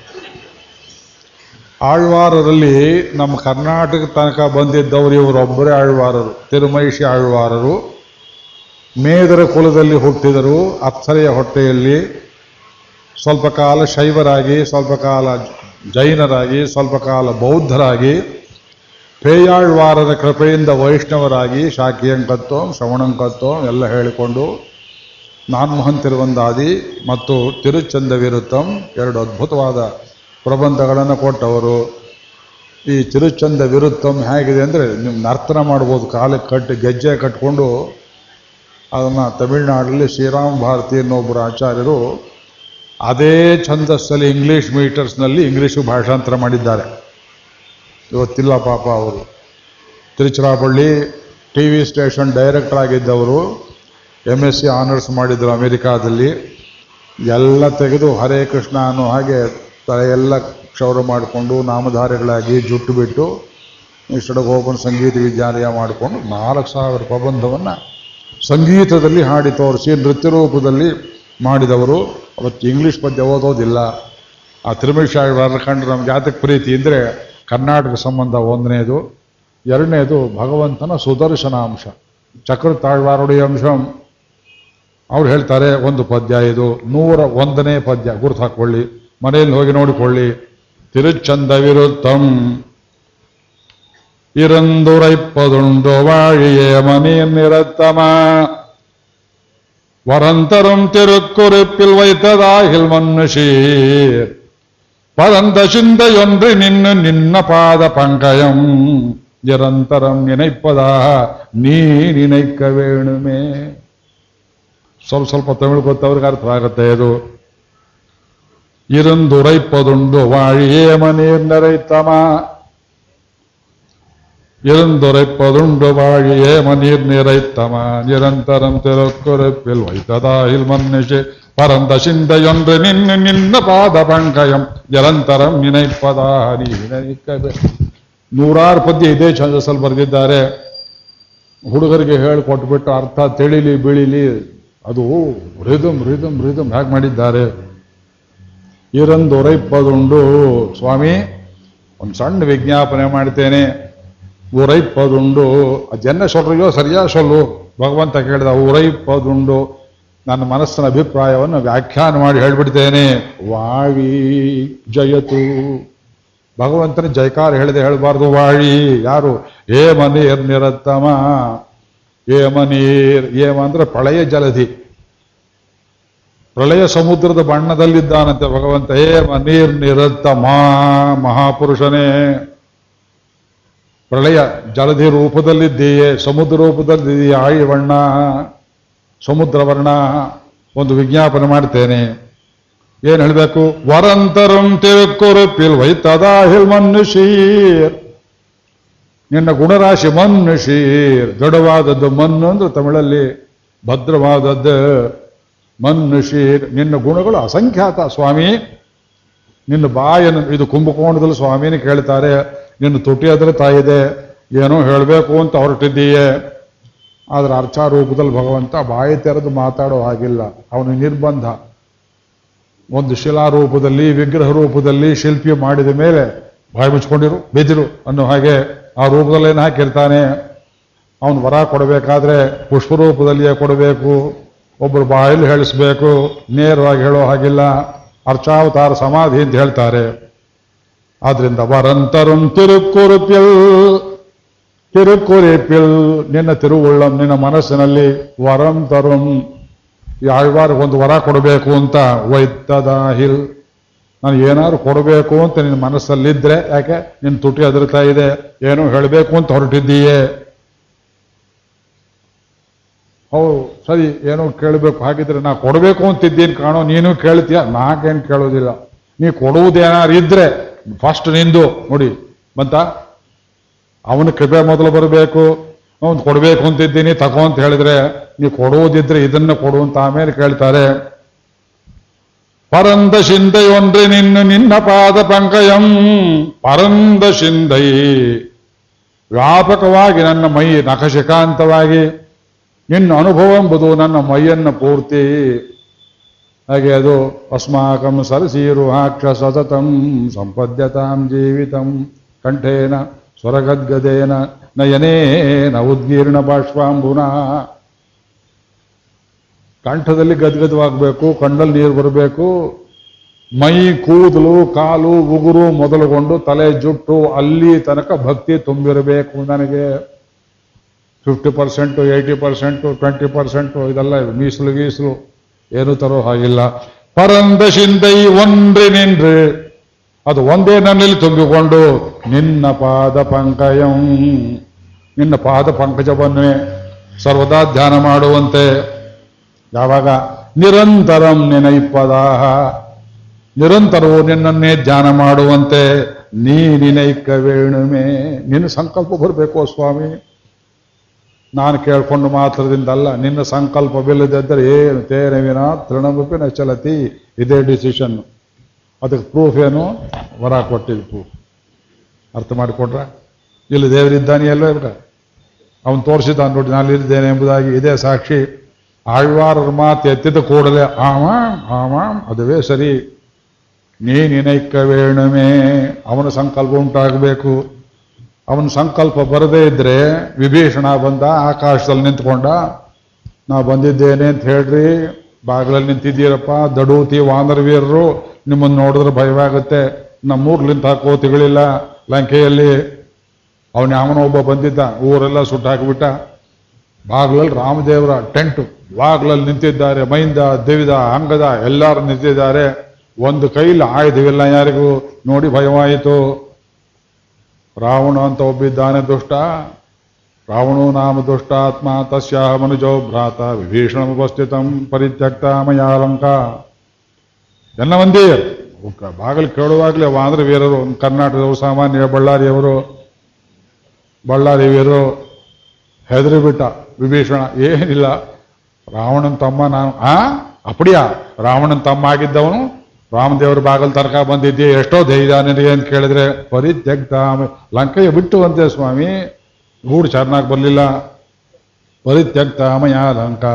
ಆಳ್ವಾರರಲ್ಲಿ ನಮ್ಮ ಕರ್ನಾಟಕ ತನಕ ಬಂದಿದ್ದವರು ಇವರೊಬ್ಬರೇ ಆಳ್ವಾರರು ತಿರುಮೈಷಿ ಆಳ್ವಾರರು ಮೇದರ ಕುಲದಲ್ಲಿ ಹುಟ್ಟಿದರು ಅಪ್ಸರೆಯ ಹೊಟ್ಟೆಯಲ್ಲಿ ಸ್ವಲ್ಪ ಕಾಲ ಶೈವರಾಗಿ, ಸ್ವಲ್ಪ ಕಾಲ ಜೈನರಾಗಿ, ಸ್ವಲ್ಪ ಕಾಲ ಬೌದ್ಧರಾಗಿ, ಪೇಯಾಳ್ವಾರರ ಕೃಪೆಯಿಂದ ವೈಷ್ಣವರಾಗಿ ಶಾಖಿಯಂಕತ್ತೋ ಶ್ರವಣಂಕತ್ತೋಂ ಎಲ್ಲ ಹೇಳಿಕೊಂಡು ನಾನ್ಮೋಹನ್ ತಿರುವಂದಾದಿ ಮತ್ತು ತಿರುಚಂದ ವಿರುತ್ತಂ ಎರಡು ಅದ್ಭುತವಾದ ಪ್ರಬಂಧಗಳನ್ನು ಕೊಟ್ಟವರು. ಈ ತಿರುಚಂದ ವಿರುತ್ತಂ ಹೇಗಿದೆ ಅಂದರೆ ನೀವು ನರ್ತನ ಮಾಡ್ಬೋದು. ಕಾಲಕ್ಕೆ ಕಟ್ಟಿ, ಗೆಜ್ಜೆ ಕಟ್ಕೊಂಡು ಅದನ್ನು ತಮಿಳ್ನಾಡಲ್ಲಿ ಶ್ರೀರಾಮ ಭಾರತಿ ಅನ್ನೊಬ್ಬರು ಆಚಾರ್ಯರು ಅದೇ ಛಂದಸ್ಸಲ್ಲಿ ಇಂಗ್ಲೀಷ್ ಮೀಟರ್ಸ್ನಲ್ಲಿ ಇಂಗ್ಲೀಷು ಭಾಷಾಂತರ ಮಾಡಿದ್ದಾರೆ. ಇವತ್ತಿಲ್ಲ ಪಾಪ ಅವರು. Tiruchirappalli T V station director ಆಗಿದ್ದವರು M S C honours ಮಾಡಿದ್ರು ಅಮೆರಿಕಾದಲ್ಲಿ. ಎಲ್ಲ ತೆಗೆದು ಹರೇ ಕೃಷ್ಣ ಅನ್ನೋ ಹಾಗೆ ತಲೆಯೆಲ್ಲ ಕ್ಷೌರ ಮಾಡಿಕೊಂಡು ನಾಮಧಾರಿಗಳಾಗಿ ಜುಟ್ಟು ಬಿಟ್ಟು ಗೋಪನ್ ಸಂಗೀತ ವಿದ್ಯಾಲಯ ಮಾಡಿಕೊಂಡು ನಾಲ್ಕು ಸಾವಿರ ಪ್ರಬಂಧವನ್ನು ಸಂಗೀತದಲ್ಲಿ ಹಾಡಿ ತೋರಿಸಿ, ನೃತ್ಯ ರೂಪದಲ್ಲಿ ಮಾಡಿದವರು. ಅವತ್ತು ಇಂಗ್ಲೀಷ್ ಪದ್ಯ ಓದೋದಿಲ್ಲ. ಆ ತಿರುಮಿಷಾಳ್ವಾರ ಕಂಡು ನಮ್ಗೆ ಯಾತಕ್ಕೆ ಪ್ರೀತಿ ಅಂದರೆ ಕರ್ನಾಟಕ ಸಂಬಂಧ ಒಂದನೇದು. ಎರಡನೇದು ಭಗವಂತನ ಸುದರ್ಶನ ಅಂಶ ಚಕ್ರ ತಾಳ್ವಾರುಡಿ ಅಂಶಂ. ಅವ್ರು ಹೇಳ್ತಾರೆ, ಒಂದು ಪದ್ಯ ಇದು. ನೂರ ಒಂದನೇ ಪದ್ಯ. ಗುರುತು ಹಾಕೊಳ್ಳಿ ಮನೆಯಲ್ಲಿ ಹೋಗಿ ನೋಡಿಕೊಳ್ಳಿ. ತಿರುಚಂದ இறந்துரைப்பதுண்டு வாழியே மணியின் நிறத்தமா. வரந்தரும் திருக்குறிப்பில் வைத்ததாகில் மன்னுஷீர் பதந்த சிந்தையொன்று நின்று நின்ன பாத பங்கயம். நிரந்தரம் நினைப்பதா நீ நினைக்க வேணுமே. சொல் ಸ್ವಲ್ಪ தமிழ் ಗೊತ್ತವ್ರಿಗೆ ಅರ್ಥವಾಗುತ್ತೆ ಇದು இருந்துரைப்பதுண்டு வாழியே மணீர் நிறைத்தமா. இருந்துரைப்பதுண்டு வாழியே மநீர் நிறைத்தமா, நிரந்தரம் திறக்குறப்பில் வைத்ததாயில் மன்னிஷே. பரந்த சிந்தையொன்று நின்று நின்ன பாத பங்கயம், நிரந்தரம் நினைப்பதா நீ நினைக்கவே. ನೂರಾರು ಪದ್ಯ ಇದೇ ಛಂದಸ್ಸಲ್ಲಿ ಬರೆದಿದ್ದಾರೆ ಹುಡುಗರಿಗೆ ಹೇಳಿಕೊಟ್ಬಿಟ್ಟು ಅರ್ಥ, ತಿಳಿಲಿ, ಬೀಳಿಲಿ, ಅದು ರಿದಮ್ ರಿದಮ್ ರಿದಮ್ ಹ್ಯಾಕ್ ಮಾಡಿದ್ದಾರೆ? ಇರಂದೊರೈಪ್ಪದುಂಡು ಸ್ವಾಮಿ, ಒಂದು ಸಣ್ಣ ವಿಜ್ಞಾಪನೆ ಮಾಡ್ತೇನೆ. ಉರೈಪ್ಪದುಂಡು. ಅದೆನ್ನ ಸೊಲ್ರಿಯೋ ಸರಿಯಾ ಸೊಲ್ಲು? ಭಗವಂತ ಕೇಳಿದ, ಉರೈಪ್ಪದುಂಡು. ನನ್ನ ಮನಸ್ಸಿನ ಅಭಿಪ್ರಾಯವನ್ನು ವ್ಯಾಖ್ಯಾನ ಮಾಡಿ ಹೇಳ್ಬಿಡ್ತೇನೆ. ವಾಳಿ ಜಯತು. ಭಗವಂತನ ಜಯಕಾರ ಹೇಳಿದೆ ಹೇಳಬಾರ್ದು ವಾಳಿ. ಯಾರು? ಏ ಮನೀರ್ ನಿರತ್ತಮ. ಏ ಮನೀರ್ ಏಮ ಅಂದ್ರೆ ಪ್ರಳಯ ಜಲಧಿ. ಪ್ರಳಯ ಸಮುದ್ರದ ಬಣ್ಣದಲ್ಲಿದ್ದಾನಂತೆ ಭಗವಂತ. ಏ ಮನೀರ್ ನಿರತ್ತಮ ಮಹಾಪುರುಷನೇ. ಪ್ರಳಯ ಜಲಧಿ ರೂಪದಲ್ಲಿದ್ದೀಯೇ, ಸಮುದ್ರ ವರ್ಣ ಸಮುದ್ರ ಸಮುದ್ರವರ್ಣ ಒಂದು ವಿಜ್ಞಾಪನೆ ಮಾಡ್ತೇನೆ. ಏನು ಹೇಳಬೇಕು? ವರಂತರಂ ತಿರುಕುರುಪಿಲ್ ವೈತದಾ ಹಿಲ್ ಮನುಷೀರ್ ನಿನ್ನ ಗುಣರಾಶಿ ಮನುಷೀರ್ ದೃಢವಾದದ್ದು ಮಣ್ಣು ಅಂದ್ರೆ ತಮಿಳಲ್ಲಿ ಭದ್ರವಾದದ್ದು ಮನುಷೀರ್ ನಿನ್ನ ಗುಣಗಳು ಅಸಂಖ್ಯಾತ ಸ್ವಾಮಿ. ನಿನ್ನ ಬಾಯನ್ನು ಇದು ಕುಂಭಕೋಣದಲ್ಲಿ ಸ್ವಾಮಿನ ಕೇಳ್ತಾರೆ, ನಿನ್ನ ತುಟಿ ಅದ್ರ ತಾಯಿದೆ, ಏನೋ ಹೇಳಬೇಕು ಅಂತ ಹೊರಟಿದ್ದೀಯೇ. ಆದ್ರೆ ಅರ್ಚಾ ರೂಪದಲ್ಲಿ ಭಗವಂತ ಬಾಯಿ ತೆರೆದು ಮಾತಾಡೋ ಹಾಗಿಲ್ಲ. ಅವನು ನಿರ್ಬಂಧ. ಒಂದು ಶಿಲಾ ರೂಪದಲ್ಲಿ ವಿಗ್ರಹ ರೂಪದಲ್ಲಿ ಶಿಲ್ಪಿ ಮಾಡಿದ ಮೇಲೆ ಬಾಯಿ ಮುಚ್ಕೊಂಡಿರು ಬೆದಿರು ಅನ್ನೋ ಹಾಗೆ ಆ ರೂಪದಲ್ಲೇನು ಹಾಕಿರ್ತಾನೆ? ಅವನು ವರ ಕೊಡಬೇಕಾದ್ರೆ ಪುಷ್ಪ ರೂಪದಲ್ಲಿಯೇ ಕೊಡಬೇಕು ಒಬ್ಬರು ಬಾಯಲ್ಲಿ ಹೇಳಿಸ್ಬೇಕು, ನೇರವಾಗಿ ಹೇಳೋ ಹಾಗಿಲ್ಲ. ಅರ್ಚಾವತಾರ ಸಮಾಧಿ ಅಂತ ಹೇಳ್ತಾರೆ. ಆದ್ರಿಂದ ವರಂತರುಂ ತಿರುಕುರುಪಿಲ್ ತಿರುಕ್ಕುರಿಪ್ಯಲ್, ನಿನ್ನ ತಿರುವುಳ್ಳಂ ನಿನ್ನ ಮನಸ್ಸಿನಲ್ಲಿ ವರಂ ತರುಂ ಯಾವ್ಯಾರು ಒಂದು ವರ ಕೊಡಬೇಕು ಅಂತ ವೈದ್ಯದಾಹಿಲ್. ನಾನು ಏನಾದ್ರು ಕೊಡಬೇಕು ಅಂತ ನಿನ್ನ ಮನಸ್ಸಲ್ಲಿದ್ರೆ, ಯಾಕೆ? ನಿನ್ನ ತುಟಿ ಅದರ್ತಾ ಇದೆ. ಏನೋ ಹೇಳಬೇಕು ಅಂತ ಹೊರಟಿದ್ದೀಯೇ. ಹೌದು, ಸರಿ, ಏನೋ ಕೇಳಬೇಕು. ಹಾಗಿದ್ರೆ ನಾ ಕೊಡಬೇಕು ಅಂತಿದ್ದೀನಿ ಕಾಣೋ, ನೀನು ಕೇಳ್ತೀಯ? ನಾಕೇನು ಕೇಳೋದಿಲ್ಲ. ನೀ ಕೊಡುವುದೇನಾರು ಇದ್ರೆ ಫಸ್ಟ್ ನಿಂದು, ನೋಡಿ, ಬಂತ? ಅವನ ಕೃಪೆ ಮೊದಲು ಬರಬೇಕು. ಅವನು ಕೊಡಬೇಕು ಅಂತಿದ್ದೀನಿ, ತಗೋ ಅಂತ ಹೇಳಿದ್ರೆ, ನೀ ಕೊಡುವುದಿದ್ರೆ ಇದನ್ನ ಕೊಡು ಅಂತ ಆಮೇಲೆ ಕೇಳ್ತಾರೆ. ಪರಂದ ಶಿಂದೈ ಒಂದ್ರೆ ನಿನ್ನ ನಿನ್ನ ಪಾದ ಪಂಕಯಂ. ಪರಂದ ಶಿಂದೈ, ವ್ಯಾಪಕವಾಗಿ ನನ್ನ ಮೈ ನಖಶಿಕಾಂತವಾಗಿ ನಿನ್ನ ಅನುಭವ ಎಂಬುದು ನನ್ನ ಮೈಯನ್ನು ಪೂರ್ತಿ. ಹಾಗೆ ಅದು ಅಸ್ಮಾಕಂ ಸರಸೀರುಹಾಕ್ಷ ಸತತಂ ಸಂಪದ್ಯತಾಂ ಜೀವಿತಂ ಕಂಠೇನ ಸ್ವರಗದ್ಗದೇನ ನ ಉದ್ಗೀರ್ಣ ಬಾಷ್ಪಾಂಬುನ. ಕಂಠದಲ್ಲಿ ಗದ್ಗದವಾಗಬೇಕು, ಕಣ್ಣಲ್ಲಿ ನೀರು ಬರಬೇಕು. ಮೈ, ಕೂದಲು, ಕಾಲು, ಉಗುರು ಮೊದಲುಗೊಂಡು ತಲೆ, ಜುಟ್ಟು, ಅಲ್ಲಿ ತನಕ ಭಕ್ತಿ ತುಂಬಿರಬೇಕು ನನಗೆ. Fifty percent, eighty percent, twenty percent, ಇದೆಲ್ಲ ಮೀಸಲು, ಗೀಸಲು ಏನು ತರೋ ಹಾಗಿಲ್ಲ. ಪರಂದ ಶಿಂದೈ ಒಂದ್ರಿ ನಿನ್ರಿ ಅದು ಒಂದೇ ನನ್ನಲ್ಲಿ ತುಂಬಿಕೊಂಡು, ನಿನ್ನ ಪಾದ ಪಂಕಯಂ ನಿನ್ನ ಪಾದ ಪಂಕಜವನ್ನೇ ಸರ್ವದಾ ಧ್ಯಾನ ಮಾಡುವಂತೆ. ಯಾವಾಗ? ನಿರಂತರಂ ನಿನೈಪದಾಹ. ನಿರಂತರವು ನಿನ್ನನ್ನೇ ಧ್ಯಾನ ಮಾಡುವಂತೆ. ನೀ ನಿನೈಕ ವೇಣುಮೆ. ನಿನ್ನ ಸಂಕಲ್ಪ ಬರಬೇಕು ಸ್ವಾಮಿ. ನಾನು ಕೇಳ್ಕೊಂಡು ಮಾತ್ರದಿಂದಲ್ಲ, ನಿನ್ನ ಸಂಕಲ್ಪವಿಲ್ಲದಿದ್ದರೆ ಏನು? ತೇನವಿನ ತೃಣಮುಪಿನ ಚಲತಿ ಇದೇ ಡಿಸಿಷನ್ ಅದಕ್ಕೆ ಪ್ರೂಫ್ ಏನು? ವರ ಕೊಟ್ಟಿದ್ದು ಪ್ರೂಫ್ ಅರ್ಥ ಮಾಡಿಕೊಂಡ್ರ? ಇಲ್ಲಿ ದೇವರಿದ್ದಾನೆ ಎಲ್ಲೋ ಇವಾಗ ಅವನು ತೋರಿಸಿದ್ದಾನೆ ನೋಡಿ, ನಾನು ಇಲ್ಲಿದ್ದೇನೆ ಎಂಬುದಾಗಿ ಇದೇ ಸಾಕ್ಷಿ. ಆಳ್ವಾರರ ಮಾತು ಎತ್ತಿದ ಕೂಡಲೇ, ಆಮಾಂ ಆಮಾಂ, ಅದುವೇ ಸರಿ. ನೀ ನಿನೈಕ್ಕ ವೇಣುಮೇ. ಅವನ ಸಂಕಲ್ಪ ಉಂಟಾಗಬೇಕು. ಅವನ ಸಂಕಲ್ಪ ಬರದೇ ಇದ್ರೆ ವಿಭೀಷಣ ಬಂದ ಆಕಾಶದಲ್ಲಿ ನಿಂತ್ಕೊಂಡ, ನಾ ಬಂದಿದ್ದೇನೆ ಅಂತ ಹೇಳ್ರಿ, ಬಾಗಿಲಲ್ಲಿ ನಿಂತಿದ್ದೀರಪ್ಪ, ದಡೂತಿ ವಾನರವೀರರು ನಿಮ್ಮನ್ನು ನೋಡಿದ್ರೆ ಭಯವಾಗುತ್ತೆ, ನಮ್ಮೂರ್ಲಿಂತ ಕೋತಿಗಳಿಲ್ಲ, ಲಂಕೆಯಲ್ಲಿ ಅವನ ಯಾವನೋ ಒಬ್ಬ ಬಂದಿದ್ದ, ಊರೆಲ್ಲ ಸುಟ್ಟಾಕಿಬಿಟ್ಟ. ಬಾಗ್ಲಲ್ಲಿ ರಾಮದೇವರ ಟೆಂಟ್, ಬಾಗ್ಲಲ್ಲಿ ನಿಂತಿದ್ದಾರೆ, ಮೈಂದ, ದೇವಿದ, ಅಂಗದ ಎಲ್ಲರೂ ನಿಂತಿದ್ದಾರೆ. ಒಂದು ಕೈಲಿ ಆಯುಧವಿಲ್ಲ ಯಾರಿಗೂ, ನೋಡಿ ಭಯವಾಯಿತು. ರಾವಣ ಅಂತ ಒಬ್ಬಿದ್ದಾನೆ ದುಷ್ಟ. ರಾವಣೋ ನಾಮ ದುಷ್ಟಾತ್ಮ ತಸ್ಯ ಮನುಜೋ ಭ್ರಾತ ವಿಭೀಷಣಮುಪಸ್ಥಿತಂ ಪರಿತ್ಯಕ್ತ ಮಯಾಲಂಕ ಎಲ್ಲ ಮಂದಿ ಬಾಗಿಲು ಕೇಳುವಾಗಲೇ ವಾಂದ್ರ ವೀರರು ಕರ್ನಾಟಕದವರು ಸಾಮಾನ್ಯ ಬಳ್ಳಾರಿಯವರು ಬಳ್ಳಾರಿ ವೀರರು ಹೆದರಿಬಿಟ್ಟ ವಿಭೀಷಣ, ಏನಿಲ್ಲ. ರಾವಣನ ತಮ್ಮ ನಾನು, ಆ? ಅಪಡಿಯ ರಾವಣನ ತಮ್ಮ ಆಗಿದ್ದವನು ರಾಮದೇವರ ಬಾಗಲ್ ತನಕ ಬಂದಿದ್ದೆ, ಎಷ್ಟೋ ಧೈರ್ಯ ನಿನಗೆ ಅಂತ ಕೇಳಿದ್ರೆ ಪರಿತ್ಯಕ್ತ ಲಂಕೆಯ ಬಿಟ್ಟು ಅಂತೆ ಸ್ವಾಮಿ, ಗೂಡು ಚೆನ್ನಾಗಿ ಬರಲಿಲ್ಲ. ಪರಿತ್ಯಕ್ತ ಮಯ ಲಂಕ.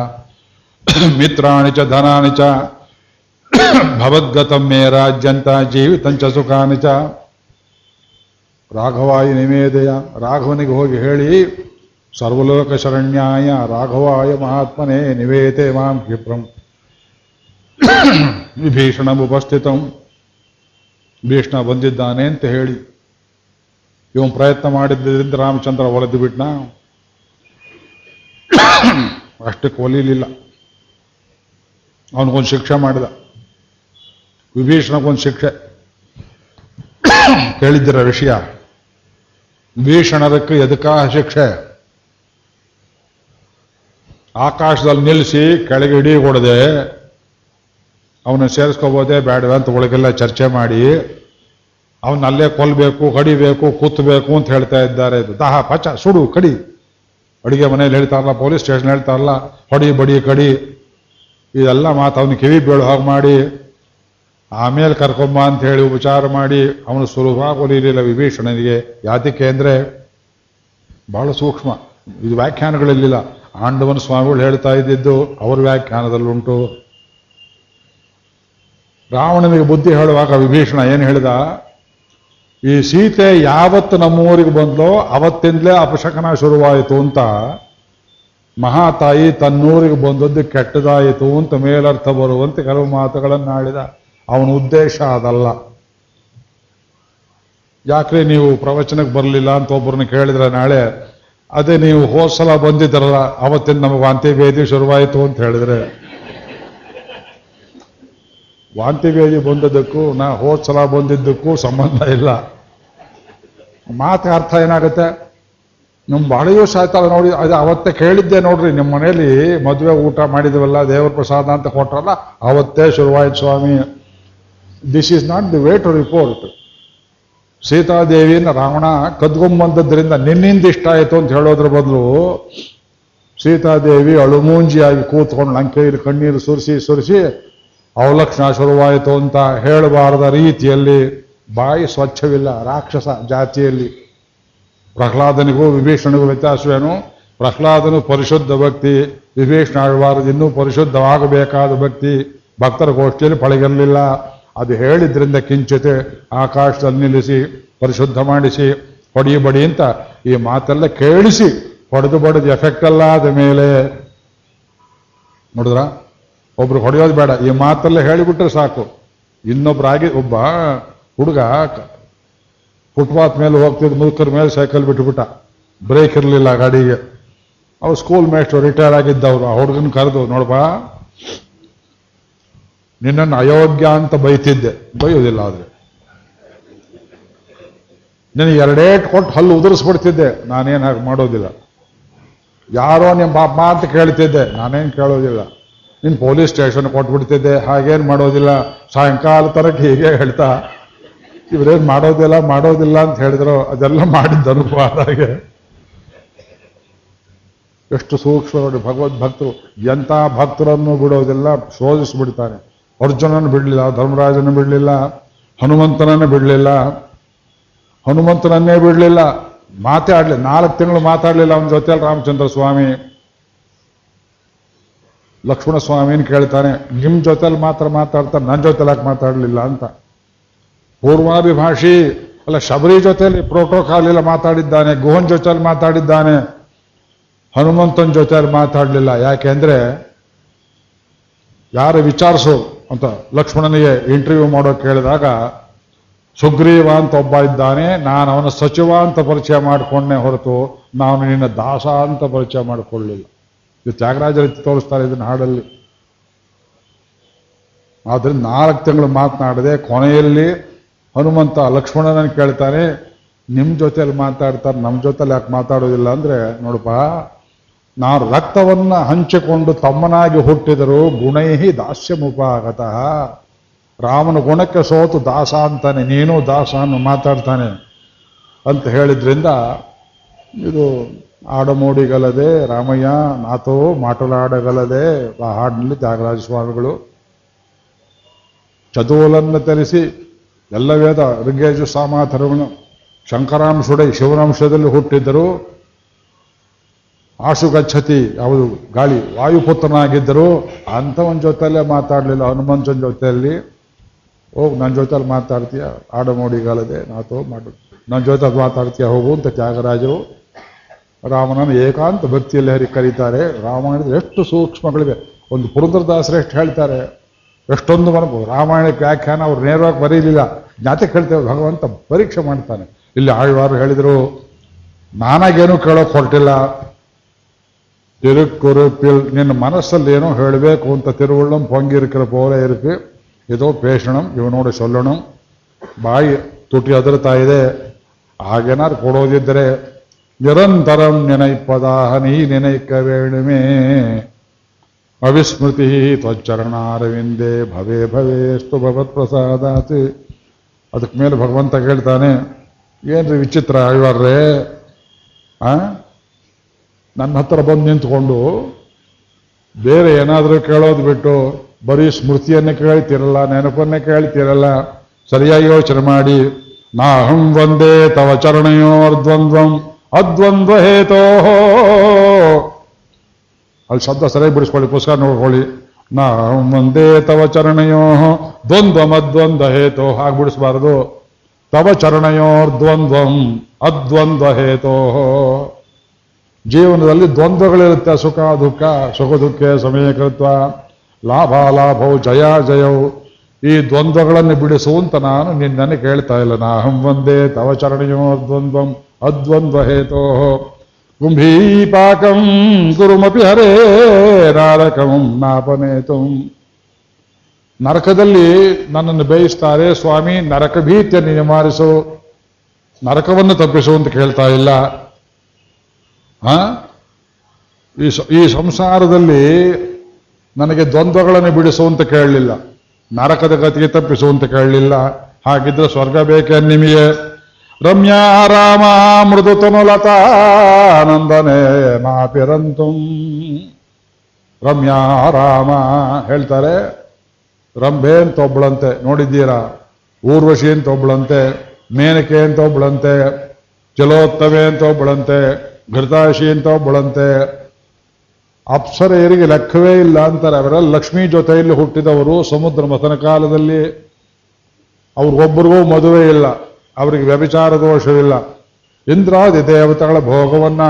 ಮಿತ್ರಾಣಿ ಚ ಭವದ್ಗತಂ ಮೇ ರಾಜ್ಯಂತ ಜೀವಿತಂಚ ಸುಖಾನಿ ಚ. ರಾಘವಾಯ ನಿವೇದಯ. ರಾಘವನಿಗೆ ಹೋಗಿ ಹೇಳಿ, ಸರ್ವಲೋಕ ಶರಣ್ಯಾಯ ರಾಘವಾಯ ಮಹಾತ್ಮನೇ ನಿವೇತೆ ಮಾಂ ಕ್ಷಿಪ್ರಂ. ವಿಭೀಷಣ ಉಪಸ್ಥಿತಂ. ಭೀಷಣ ಬಂದಿದ್ದಾನೆ ಅಂತ ಹೇಳಿ. ಇವನು ಪ್ರಯತ್ನ ಮಾಡಿದ್ದರಿಂದ ರಾಮಚಂದ್ರ ಒಲೆದು ಬಿಟ್ನ? ಅಷ್ಟಕ್ಕೆ ಒಲಿಲಿಲ್ಲ. ಅವನಿಗೊಂದು ಶಿಕ್ಷೆ ಮಾಡಿದ. ವಿಭೀಷಣಗೊಂದು ಶಿಕ್ಷೆ. ಕೇಳಿದ್ದೀರ ವಿಷಯ? ಭೀಷಣರಕ್ಕೆ ಎದಕಾ ಶಿಕ್ಷೆ? ಆಕಾಶದಲ್ಲಿ ನಿಲ್ಲಿಸಿ ಕೆಳಗೆ ಇಡೀ ಕೊಡದೆ ಅವನ ಸೇರಿಸ್ಕೋಬೋದೇ ಬೇಡವೆ ಅಂತ ಒಳಗೆಲ್ಲ ಚರ್ಚೆ ಮಾಡಿ ಅವನಲ್ಲೇ ಕೊಲ್ಲಬೇಕು ಕಡಿಬೇಕು, ಕೂತ್ಬೇಕು ಅಂತ ಹೇಳ್ತಾ ಇದ್ದಾರೆ. ದಾಹ ಪಚ, ಸುಡು, ಕಡಿ. ಅಡಿಗೆ ಮನೇಲಿ ಹೇಳ್ತಾರಲ್ಲ, ಪೊಲೀಸ್ ಸ್ಟೇಷನ್ ಹೇಳ್ತಾರಲ್ಲ, ಹೊಡಿ, ಬಡಿ, ಕಡಿ. ಇದೆಲ್ಲ ಮಾತು ಅವನು ಕಿವಿ ಬೀಳು ಹಾಗೆ ಮಾಡಿ, ಆಮೇಲೆ ಕರ್ಕೊಂಬ ಅಂತ ಹೇಳಿ ಉಪಚಾರ ಮಾಡಿ, ಅವನು ಸುಲಭವಾಗಿ ಒಲಿಲಿಲ್ಲ ವಿಭೀಷಣನಿಗೆ ಯಾತಕ್ಕೆ ಅಂದರೆ ಬಹಳ ಸೂಕ್ಷ್ಮ. ಇದು ವ್ಯಾಖ್ಯಾನಗಳಲ್ಲಿಲ್ಲ. ಆಂಡವನ ಸ್ವಾಮಿಗಳು ಹೇಳ್ತಾ ಇದ್ದಿದ್ದು, ಅವರ ವ್ಯಾಖ್ಯಾನದಲ್ಲುಂಟು. ರಾವಣನಿಗೆ ಬುದ್ಧಿ ಹೇಳುವಾಗ ವಿಭೀಷಣ ಏನು ಹೇಳಿದ? ಈ ಸೀತೆ ಯಾವತ್ತು ನಮ್ಮೂರಿಗೆ ಬಂದ್ಲೋ ಅವತ್ತಿಂದಲೇ ಅಪಶಕನ ಶುರುವಾಯಿತು ಅಂತ. ಮಹಾತಾಯಿ ತನ್ನೂರಿಗೆ ಬಂದದ್ದು ಕೆಟ್ಟದಾಯಿತು ಅಂತ ಮೇಲರ್ಥ ಬರುವಂತೆ ಕೆಲವು ಮಾತುಗಳನ್ನು ಆಡಿದ. ಅವನ ಉದ್ದೇಶ ಅದಲ್ಲ. ಯಾಕ್ರೆ ನೀವು ಪ್ರವಚನಕ್ಕೆ ಬರಲಿಲ್ಲ ಅಂತ ಒಬ್ಬರನ್ನ ಕೇಳಿದ್ರೆ ನಾಳೆ, ಅದೇ ನೀವು ಹೋದ್ ಸಲ ಬಂದಿದ್ರಲ್ಲ, ಅವತ್ತಿಂದ ನಮಗೆ ವಾಂತಿ ಭೇದಿ ಶುರುವಾಯಿತು ಅಂತ ಹೇಳಿದ್ರೆ. ವಾಂತಿ ಭೇದಿ ಬಂದದ್ದಕ್ಕೂ, ನಾ ಹೋದ್ ಸಲ ಬಂದಿದ್ದಕ್ಕೂ ಸಂಬಂಧ ಇಲ್ಲ. ಮಾತು ಅರ್ಥ ಏನಾಗುತ್ತೆ? ನಮ್ಮ ಬಾಳೆಯೂ ಆಯ್ತಲ್ಲ ನೋಡಿ, ಅದು ಅವತ್ತೇ ಕೇಳಿದ್ದೆ ನೋಡ್ರಿ ನಿಮ್ಮ ಮನೇಲಿ ಮದುವೆ ಊಟ ಮಾಡಿದ್ವಲ್ಲ, ದೇವರ ಪ್ರಸಾದ ಅಂತ ಕೊಟ್ರಲ್ಲ, ಅವತ್ತೇ ಶುರುವಾಯ್ತು ಸ್ವಾಮಿ. This is not the way to report ಸೀತಾದೇವಿನ ರಾವಣ ಕದ್ಗೊಂಬಂದದ್ರಿಂದ ನಿನ್ನಿಂದ ಇಷ್ಟ ಆಯಿತು ಅಂತ ಹೇಳೋದ್ರ ಬದಲು, ಸೀತಾದೇವಿ ಅಳುಮೂಂಜಿಯಾಗಿ ಕೂತ್ಕೊಂಡು ಲಂಕೆಯಲ್ಲಿ ಕಣ್ಣೀರು ಸುರಿಸಿ ಸುರಿಸಿ ಅವಲಕ್ಷಣ ಶುರುವಾಯಿತು ಅಂತ ಹೇಳಬಾರದ ರೀತಿಯಲ್ಲಿ ಬಾಯಿ ಸ್ವಚ್ಛವಿಲ್ಲ, ರಾಕ್ಷಸ ಜಾತಿಯಲ್ಲಿ. ಪ್ರಹ್ಲಾದನಿಗೂ ವಿಭೀಷಣಿಗೂ ವ್ಯತ್ಯಾಸವೇನು? ಪ್ರಹ್ಲಾದನು ಪರಿಶುದ್ಧ ಭಕ್ತಿ, ವಿಭೀಷಣ ಆಳ್ಬಾರದು ಇನ್ನೂ ಪರಿಶುದ್ಧವಾಗಬೇಕಾದ ಭಕ್ತಿ ಭಕ್ತರ ಗೋಷ್ಠಿಯಲ್ಲಿ ಪಳಗಿರಲಿಲ್ಲ. ಅದು ಹೇಳಿದ್ರಿಂದ ಕಿಂಚಿತೆ ಆಕಾಶದಲ್ಲಿ ನಿಲ್ಲಿಸಿ, ಪರಿಶುದ್ಧ ಮಾಡಿಸಿ ಹೊಡಿ ಬಡಿ ಅಂತ ಈ ಮಾತೆಲ್ಲ ಕೇಳಿಸಿ ಹೊಡೆದು ಬಡಿದು ಎಫೆಕ್ಟ್ ಅಲ್ಲ ಮೇಲೆ. ನೋಡಿದ್ರ? ಒಬ್ರು ಹೊಡೆಯೋದು ಬೇಡ. ಈ ಮಾತಲ್ಲೇ ಹೇಳಿಬಿಟ್ರೆ ಸಾಕು. ಇನ್ನೊಬ್ಬರಾಗಿ ಒಬ್ಬ ಹುಡುಗ ಫುಟ್ಪಾತ್ ಮೇಲೆ ಹೋಗ್ತಿದ್ದ ಮುದುಕರ ಮೇಲೆ ಸೈಕಲ್ ಬಿಟ್ಬಿಟ್ಟ. ಬ್ರೇಕ್ ಇರಲಿಲ್ಲ ಗಾಡಿಗೆ. ಅವ್ರು ಸ್ಕೂಲ್ ಮೇಸ್ಟ್ರು ರಿಟೈರ್ ಆಗಿದ್ದವ್ರು. ಆ ಹುಡುಗನ ಕರೆದು ನೋಡಪ್ಪ ನಿನ್ನನ್ನು ಅಯೋಗ್ಯ ಅಂತ ಬೈತಿದ್ದೆ. ಬೈಯೋದಿಲ್ಲ ಆದ್ರೆ. ನಿನಗೆ ಎರಡೇಟ್ ಕೊಟ್ಟು ಹಲ್ಲು ಉದುರಿಸ್ಬಿಡ್ತಿದ್ದೆ. ನಾನೇನು ಹಾಗೆ ಮಾಡೋದಿಲ್ಲ. ಯಾರೋ ನಿಮ್ಮ ಬಾಪ ಅಂತ ಕೇಳ್ತಿದ್ದೆ. ನಾನೇನು ಕೇಳೋದಿಲ್ಲ. ನಿನ್ನ ಪೊಲೀಸ್ ಸ್ಟೇಷನ್ ಕೊಟ್ಬಿಡ್ತಿದ್ದೆ, ಹಾಗೇನು ಮಾಡೋದಿಲ್ಲ. ಸಾಯಂಕಾಲ ತನಕ ಹೀಗೆ ಹೇಳ್ತಾ, ಇವರೇನು ಮಾಡೋದಿಲ್ಲ ಮಾಡೋದಿಲ್ಲ ಅಂತ ಹೇಳಿದ್ರು. ಅದೆಲ್ಲ ಮಾಡಿದ್ದನು ಅನುಭವ ಹಾಗೆ ಎಷ್ಟು ಸೂಕ್ಷ್ಮ ನೋಡಿ ಭಗವದ್ ಭಕ್ತರು ಎಂಥ ಭಕ್ತರನ್ನು ಬಿಡೋದಿಲ್ಲ ಶೋಧಿಸ್ಬಿಡ್ತಾನೆ ಅರ್ಜುನನ್ನು ಬಿಡಲಿಲ್ಲ, ಧರ್ಮರಾಜನ ಬಿಡಲಿಲ್ಲ, ಹನುಮಂತನನ್ನು ಬಿಡಲಿಲ್ಲ. ಹನುಮಂತನನ್ನೇ ಬಿಡಲಿಲ್ಲ. ಮಾತೇ ಆಡಲಿ ನಾಲ್ಕು ತಿಂಗಳು ಮಾತಾಡಲಿಲ್ಲ ಅವನ ಜೊತೆಯಲ್ಲಿ ರಾಮಚಂದ್ರ ಸ್ವಾಮಿ. ಲಕ್ಷ್ಮಣ ಸ್ವಾಮಿನ ಕೇಳ್ತಾನೆ ನಿಮ್ಮ ಜೊತೆಲಿ ಮಾತ್ರ ಮಾತಾಡ್ತಾರೆ ನನ್ನ ಜೊತೆಲಿ ಮಾತಾಡಲಿಲ್ಲ ಅಂತ. ಪೂರ್ವಾಭಿಭಾಷಿ, ಅಲ್ಲ, ಶಬರಿ ಜೊತೆಯಲ್ಲಿ ಪ್ರೋಟೋಕಾಲ್ ಎಲ್ಲ ಮಾತಾಡಿದ್ದಾನೆ, ಗುಹನ್ ಜೊತೆಲಿ ಮಾತಾಡಿದ್ದಾನೆ, ಹನುಮಂತನ ಜೊತೆಯಲ್ಲಿ ಮಾತಾಡಲಿಲ್ಲ. ಯಾಕೆಂದ್ರೆ, ಯಾರು ವಿಚಾರಿಸು ಅಂತ ಲಕ್ಷ್ಮಣನಿಗೆ ಇಂಟರ್ವ್ಯೂ ಮಾಡೋ ಕೇಳಿದಾಗ, ಸುಗ್ರೀವ ಅಂತ ಒಬ್ಬ ಇದ್ದಾನೆ, ನಾನು ಅವನ ಸಚಿವ ಅಂತ ಪರಿಚಯ ಮಾಡಿಕೊಂಡೆ ಹೊರತು, ನಾನು ನಿನ್ನ ದಾಸ ಅಂತ ಪರಿಚಯ ಮಾಡಿಕೊಳ್ಳಲಿಲ್ಲ ಇದು ತ್ಯಾಗರಾಜ ತೋರಿಸ್ತಾರೆ ಇದನ್ನ ಹಾಡಲ್ಲಿ. ಆದ್ರಿಂದ ನಾಲ್ಕು ತಿಂಗಳು ಮಾತನಾಡದೆ ಕೊನೆಯಲ್ಲಿ ಹನುಮಂತ ಲಕ್ಷ್ಮಣನನ್ನು ಕೇಳ್ತಾನೆ ನಿಮ್ಮ ಜೊತೆಯಲ್ಲಿ ಮಾತಾಡ್ತಾರೆ ನಮ್ಮ ಜೊತೆಲಿ ಯಾಕೆ ಮಾತಾಡೋದಿಲ್ಲ? ಅಂದ್ರೆ, ನೋಡಪ್ಪ, ನಾನು ರಕ್ತವನ್ನ ಹಂಚಿಕೊಂಡು ತಮ್ಮನಾಗಿ ಹುಟ್ಟಿದರು ಗುಣೈಹಿ ದಾಸ್ಯಮುಪಾಗತಃ. ರಾಮನ ಗುಣಕ್ಕೆ ಸೋತು ದಾಸ ಅಂತಾನೆ, ನೀನು ದಾಸ ಅನ್ನು ಮಾತಾಡ್ತಾನೆ ಅಂತ ಹೇಳಿದ್ರಿಂದ ಇದು ಆಡಮೋಡಿಗಲದೆ ರಾಮಯ್ಯ ನಾಥೋ ಮಾಟಲಾಡಗಲದೆ ಆ ಹಾಡಿನಲ್ಲಿ ತ್ಯಾಗರಾಜ ಸ್ವಾಮಿಗಳು. ಚತುಲನ್ನು ತರಿಸಿ ಎಲ್ಲ ವೇದ ಋಗೇಜ ಸಾಮಾಥರ್ವನು ಶಂಕರಾಂಶುಡೈ ಶಿವನಾಂಶದಲ್ಲಿ ಹುಟ್ಟಿದ್ದರು. ಆಶು ಗಚ್ಚತಿ ಯಾವುದು ಗಾಳಿ ವಾಯುಪುತ್ರನಾಗಿದ್ದರು. ಅಂಥವನ ಜೊತೆಯಲ್ಲೇ ಮಾತಾಡಲಿಲ್ಲ ಹನುಮಂತನ ಜೊತೆಯಲ್ಲಿ. ಹೋಗಿ ನನ್ನ ಜೊತೆಲಿ ಮಾತಾಡ್ತೀಯ, ಆಡಮೋಡಿಗಾಲದೆ ನಾತೋ ಮಾಡು ನನ್ನ ಜೊತೆ ಮಾತಾಡ್ತೀಯ ಹೋಗು ಅಂತ ತ್ಯಾಗರಾಜರು. ರಾಮನನ್ನು ಏಕಾಂತ ಭಕ್ತಿಯಲ್ಲಿ ಹರಿ ಕರೀತಾರೆ. ರಾಮಾಯಣದ ಎಷ್ಟು ಸೂಕ್ಷ್ಮಗಳಿವೆ. ಒಂದು ಪುರಂದರದಾಸರು ಎಷ್ಟು ಹೇಳ್ತಾರೆ. ಎಷ್ಟೊಂದು ಬರಬಹುದು ರಾಮಾಯಣ ವ್ಯಾಖ್ಯಾನ ಅವ್ರು ನೇರವಾಗಿ ಬರೀಲಿಲ್ಲ ಜಾತಿ ಕೇಳ್ತೇವೆ. ಭಗವಂತ ಪರೀಕ್ಷೆ ಮಾಡ್ತಾನೆ. ಇಲ್ಲಿ ಆಳ್ವಾರು ಹೇಳಿದರು, ನಾನಾಗೇನು ಕೇಳೋಕೆ ಹೊರಟಿಲ್ಲ. ತಿರುಕುರುಪಿಲ್ ನಿನ್ನ ಮನಸ್ಸಲ್ಲಿ ಏನೋ ಹೇಳಬೇಕು ಅಂತ ತಿರುವಳ್ಳಂ ಪೊಂಗಿರುಕಿರ ಪೋಲೆ ಇರುತ್ತೆ ಇದೋ ಪೇಷಣಂ ನೋಡಿ ಸೊಲ್ಲಣಂ. ಬಾಯಿ ತುಟಿ ಅದರ್ತಾ ಇದೆ. ಹಾಗೇನಾದ್ರು ಕೊಡೋದಿದ್ದರೆ ನಿರಂತರಂ ನೆನೈಪದಾಹ ನೀ ನೆನೈಕ ವೇಣುಮೇ. ಅವಿಸ್ಮೃತಿ ತ್ವಚ್ಚರಣಾರವಿಂದೇ ಭವೇ ಭವೇಸ್ತು ಭಗವತ್ ಪ್ರಸಾದಾತಿ ಅದಕ್ಕೆ ಮೇಲೆ ಭಗವಂತ ಕೇಳ್ತಾನೆ ಏನ್ರಿ ವಿಚಿತ್ರ ಆಳ್ವಾರ್ರೆ ನನ್ನ ಹತ್ರ ಬಂದು ನಿಂತ್ಕೊಂಡು ಬೇರೆ ಏನಾದರೂ ಕೇಳೋದು ಬಿಟ್ಟು ಬರೀ ಸ್ಮೃತಿಯನ್ನು ಕೇಳ್ತಿರಲ್ಲ, ನೆನಪನ್ನೇ ಕೇಳ್ತಿರಲ್ಲ, ಸರಿಯಾಗಿ ಯೋಚನೆ ಮಾಡಿ ನಾ ಅಹಂ ವಂದೇ ತವ ಚರಣಯೋರ್ದ್ವಂದ್ವಂ ಅದ್ವಂದ್ವ ಹೇತೋ ಅಲ್ಲಿ ಶಬ್ದ ಸರಿಯಾಗಿ ಬಿಡಿಸ್ಕೊಳ್ಳಿ ಪುಸ್ತಕ ನೋಡ್ಕೊಳ್ಳಿ. ನಾ ಒಂದೇ ತವ ಚರಣಯೋ. ದ್ವಂದ್ವ ಅದ್ವಂದ್ವ ಹೇತೋ ಹಾಗೆ ಬಿಡಿಸ್ಬಾರದು. ತವ ಚರಣಯೋರ್ ದ್ವಂದ್ವಂ ಅದ್ವಂದ್ವ ಹೇತೋ ಜೀವನದಲ್ಲಿ ದ್ವಂದ್ವಗಳಿರುತ್ತೆ. ಸುಖ, ದುಃಖ ಸುಖ, ದುಃಖ ಸಮಯಕೃತ್ವ. ಲಾಭ, ಲಾಭವು, ಜಯ, ಜಯವು. ಈ ದ್ವಂದ್ವಗಳನ್ನು ಬಿಡಿಸುವಂತ ನಾನು ನಿನ್ನನ್ನು ಕೇಳ್ತಾ ಇಲ್ಲ. ನಾಹಂ ಒಂದೇ ತವ ದ್ವಂದ್ವಂ ಅದ್ವಂದ್ವ ಹೇತೋ ಕುಂಭೀಪಾಕಂ ಗುರುಮಪಿ ಹರೇ ನಾರಕಂ ನಾಪನೇತು ನರಕದಲ್ಲಿ ನನ್ನನ್ನು ಬೇಯಿಸ್ತಾರೆ, ಸ್ವಾಮಿ, ನರಕ ಭೀತಿಯನ್ನು ನಿವಾರಿಸು. ನರಕವನ್ನು ತಪ್ಪಿಸು ಅಂತ ಕೇಳ್ತಾ ಇಲ್ಲ. ಈ ಸಂಸಾರದಲ್ಲಿ ನನಗೆ ದ್ವಂದ್ವಗಳನ್ನು ಬಿಡಿಸು ಅಂತ ಕೇಳಲಿಲ್ಲ. ನರಕದ ಗತಿಗೆ ತಪ್ಪಿಸು ಅಂತ ಕೇಳಲಿಲ್ಲ. ಹಾಗಿದ್ರೆ ಸ್ವರ್ಗ ಬೇಕೇ ನಿಮಗೆ? ರಮ್ಯಾ ರಾಮ ಮೃದು ತನುಲತಾನಂದನೆ ಮಾಪಿರಂತುಂ ರಮ್ಯಾ ರಾಮ ಹೇಳ್ತಾರೆ ರಂಭೆ ಅಂತ ಒಬ್ಬಳಂತೆ ನೋಡಿದ್ದೀರಾ? ಊರ್ವಶಿ ಅಂತ ಒಬ್ಬಳಂತೆ ಮೇನಕೆ ಅಂತ ಒಬ್ಬಳಂತೆ ಜಲೋತ್ತಮೆ ಅಂತ ಒಬ್ಬಳಂತೆ ಘೃತಾಶಿ ಅಂತ ಒಬ್ಬಳಂತೆ ಅಪ್ಸರೆಯರಿಗೆ ಲೆಕ್ಕವೇ ಇಲ್ಲ ಅಂತಾರೆ. ಅವರೆಲ್ಲ ಲಕ್ಷ್ಮೀ ಜೊತೆಯಲ್ಲಿ ಹುಟ್ಟಿದವರು ಸಮುದ್ರ ಮಥನ ಕಾಲದಲ್ಲಿ. ಅವ್ರಿಗೊಬ್ಬರಿಗೂ ಮದುವೆ ಇಲ್ಲ. ಅವರಿಗೆ ವ್ಯಭಿಚಾರ ದೋಷವಿಲ್ಲ. ಇಂದ್ರಾದಿ ದೇವತೆಗಳ ಭೋಗವನ್ನ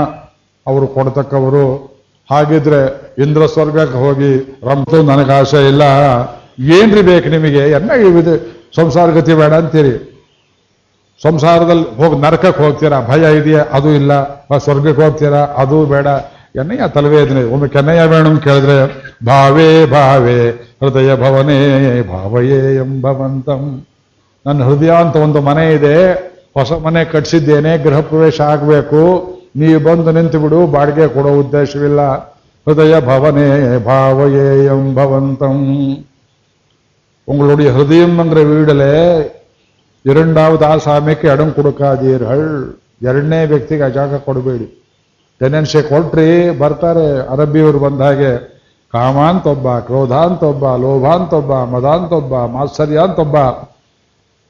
ಅವರು ಕೊಡ್ತಕ್ಕವರು. ಹಾಗಿದ್ರೆ ಇಂದ್ರ ಸ್ವರ್ಗಕ್ಕೆ ಹೋಗಿ ರಂತು ನನಗೆ ಆಸೆ ಇಲ್ಲ. ಏನ್ರಿ ಬೇಕು ನಿಮಗೆ? ಎನ್ನ ಇದು ಸಂಸಾರ ಗತಿ ಬೇಡ ಅಂತೀರಿ. ಸಂಸಾರದಲ್ಲಿ ಹೋಗಿ ನರಕಕ್ಕೆ ಹೋಗ್ತೀರಾ? ಭಯ ಇದೆಯಾ? ಅದು ಇಲ್ಲ. ಸ್ವರ್ಗಕ್ಕೆ ಹೋಗ್ತೀರಾ? ಅದು ಬೇಡ. ಎನ್ನಯ್ಯ ತಲೆವೇದನೆ ಒಮ್ಮೆ ಕೆನ್ನಯ್ಯ ಬೇಡ ಅಂತ ಕೇಳಿದ್ರೆ, ಭಾವೇ ಭಾವೇ ಹೃದಯ ಭವನೇ ಭಾವಯೇ ಎಂಬವಂತಂ ನನ್ನ ಹೃದಯ ಅಂತ ಒಂದು ಮನೆ ಇದೆ ಹೊಸ ಮನೆ ಕಟ್ಸಿದ್ದೇನೆ ಗೃಹ ಪ್ರವೇಶ ಆಗಬೇಕು ನೀವು ಬಂದು ನಿಂತು ಬಿಡು ಬಾಡಿಗೆ ಕೊಡೋ ಉದ್ದೇಶವಿಲ್ಲ ಹೃದಯ ಭವನೇ ಭಾವಯೇ ಎಂಬವಂತಂ உங்களுடைய ஹிருதயம்ங்கிற வீடுல இரண்டாவது ಆಸಾಮ್ಯಕ್ಕೆ ಇಡಂ ಕೊಡಕಾದೀರ್ಹಳ್ ಎರಡನೇ ವ್ಯಕ್ತಿಗೆ ಆ ಜಾಗ ಕೊಡಬೇಡಿ ಟೆನೆನ್ಸಿ ಕೊಟ್ರಿ ಬರ್ತಾರೆ ಅರಬ್ಬಿಯವರು ಬಂದ ಹಾಗೆ ಕಾಮ ಅಂತ ಒಬ್ಬ ಕ್ರೋಧ ಅಂತ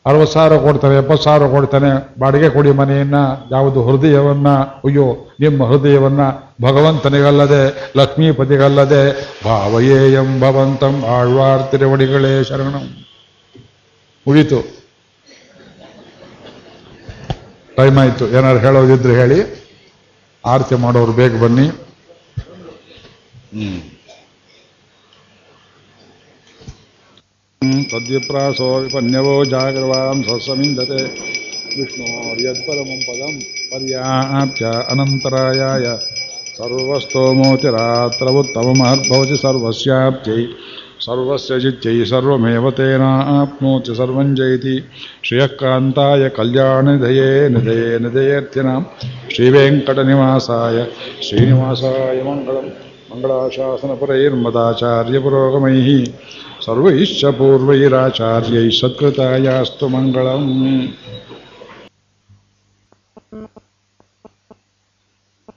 ಅರವತ್ತು ಸಾವಿರ ಕೊಡ್ತಾನೆ, ಎಪ್ಪತ್ತು ಸಾವಿರ ಕೊಡ್ತಾನೆ, ಬಾಡಿಗೆ ಕೊಡಿ ಮನೆಯನ್ನ, ಯಾವುದು ಹೃದಯವನ್ನ, ಅಯ್ಯೋ, ನಿಮ್ಮ ಹೃದಯವನ್ನ ಭಗವಂತನಿಗಲ್ಲದೆ, ಲಕ್ಷ್ಮೀಪತಿಗಲ್ಲದೆ, ಭಾವಯೇ ಎಂಬವಂತಂ ಆಳ್ವಾರ್ ತಿರುವಡಿಗಳೇ ಶರಣಂ. ಮುಗೀತು. ಟೈಮ್ ಆಯಿತು. ಏನಾದ್ರು ಹೇಳೋದಿದ್ರೆ ಹೇಳಿ. ಆರತಿ ಮಾಡೋರು ಬೇಗ ಬನ್ನಿ. ಹ್ಮ್. तद्विप्रासो विपन्यवो जागर्वां स्वस्वमिन्दते विष्णोर्यत्परमं पदं पर्याप्य अनन्तरायाय सर्वस्तोमोतिरात्रवुत्तममहर्भवति सर्वस्याप्त्यै सर्वस्य जित्यै सर्वमेव तेनाप्नोति सर्वञ्जयति जयति श्रियःकान्ताय कल्याणनिधये निधये निधयेऽर्थिनां श्रीवेङ्कटनिवासाय श्रीनिवासाय मङ्गलं मङ्गलाशासनपरैर्मदाचार्यपुरोगमैः सर्वैश्च पूर्वैराचार्यैः सत्कृतायास्तु मङ्गलम्।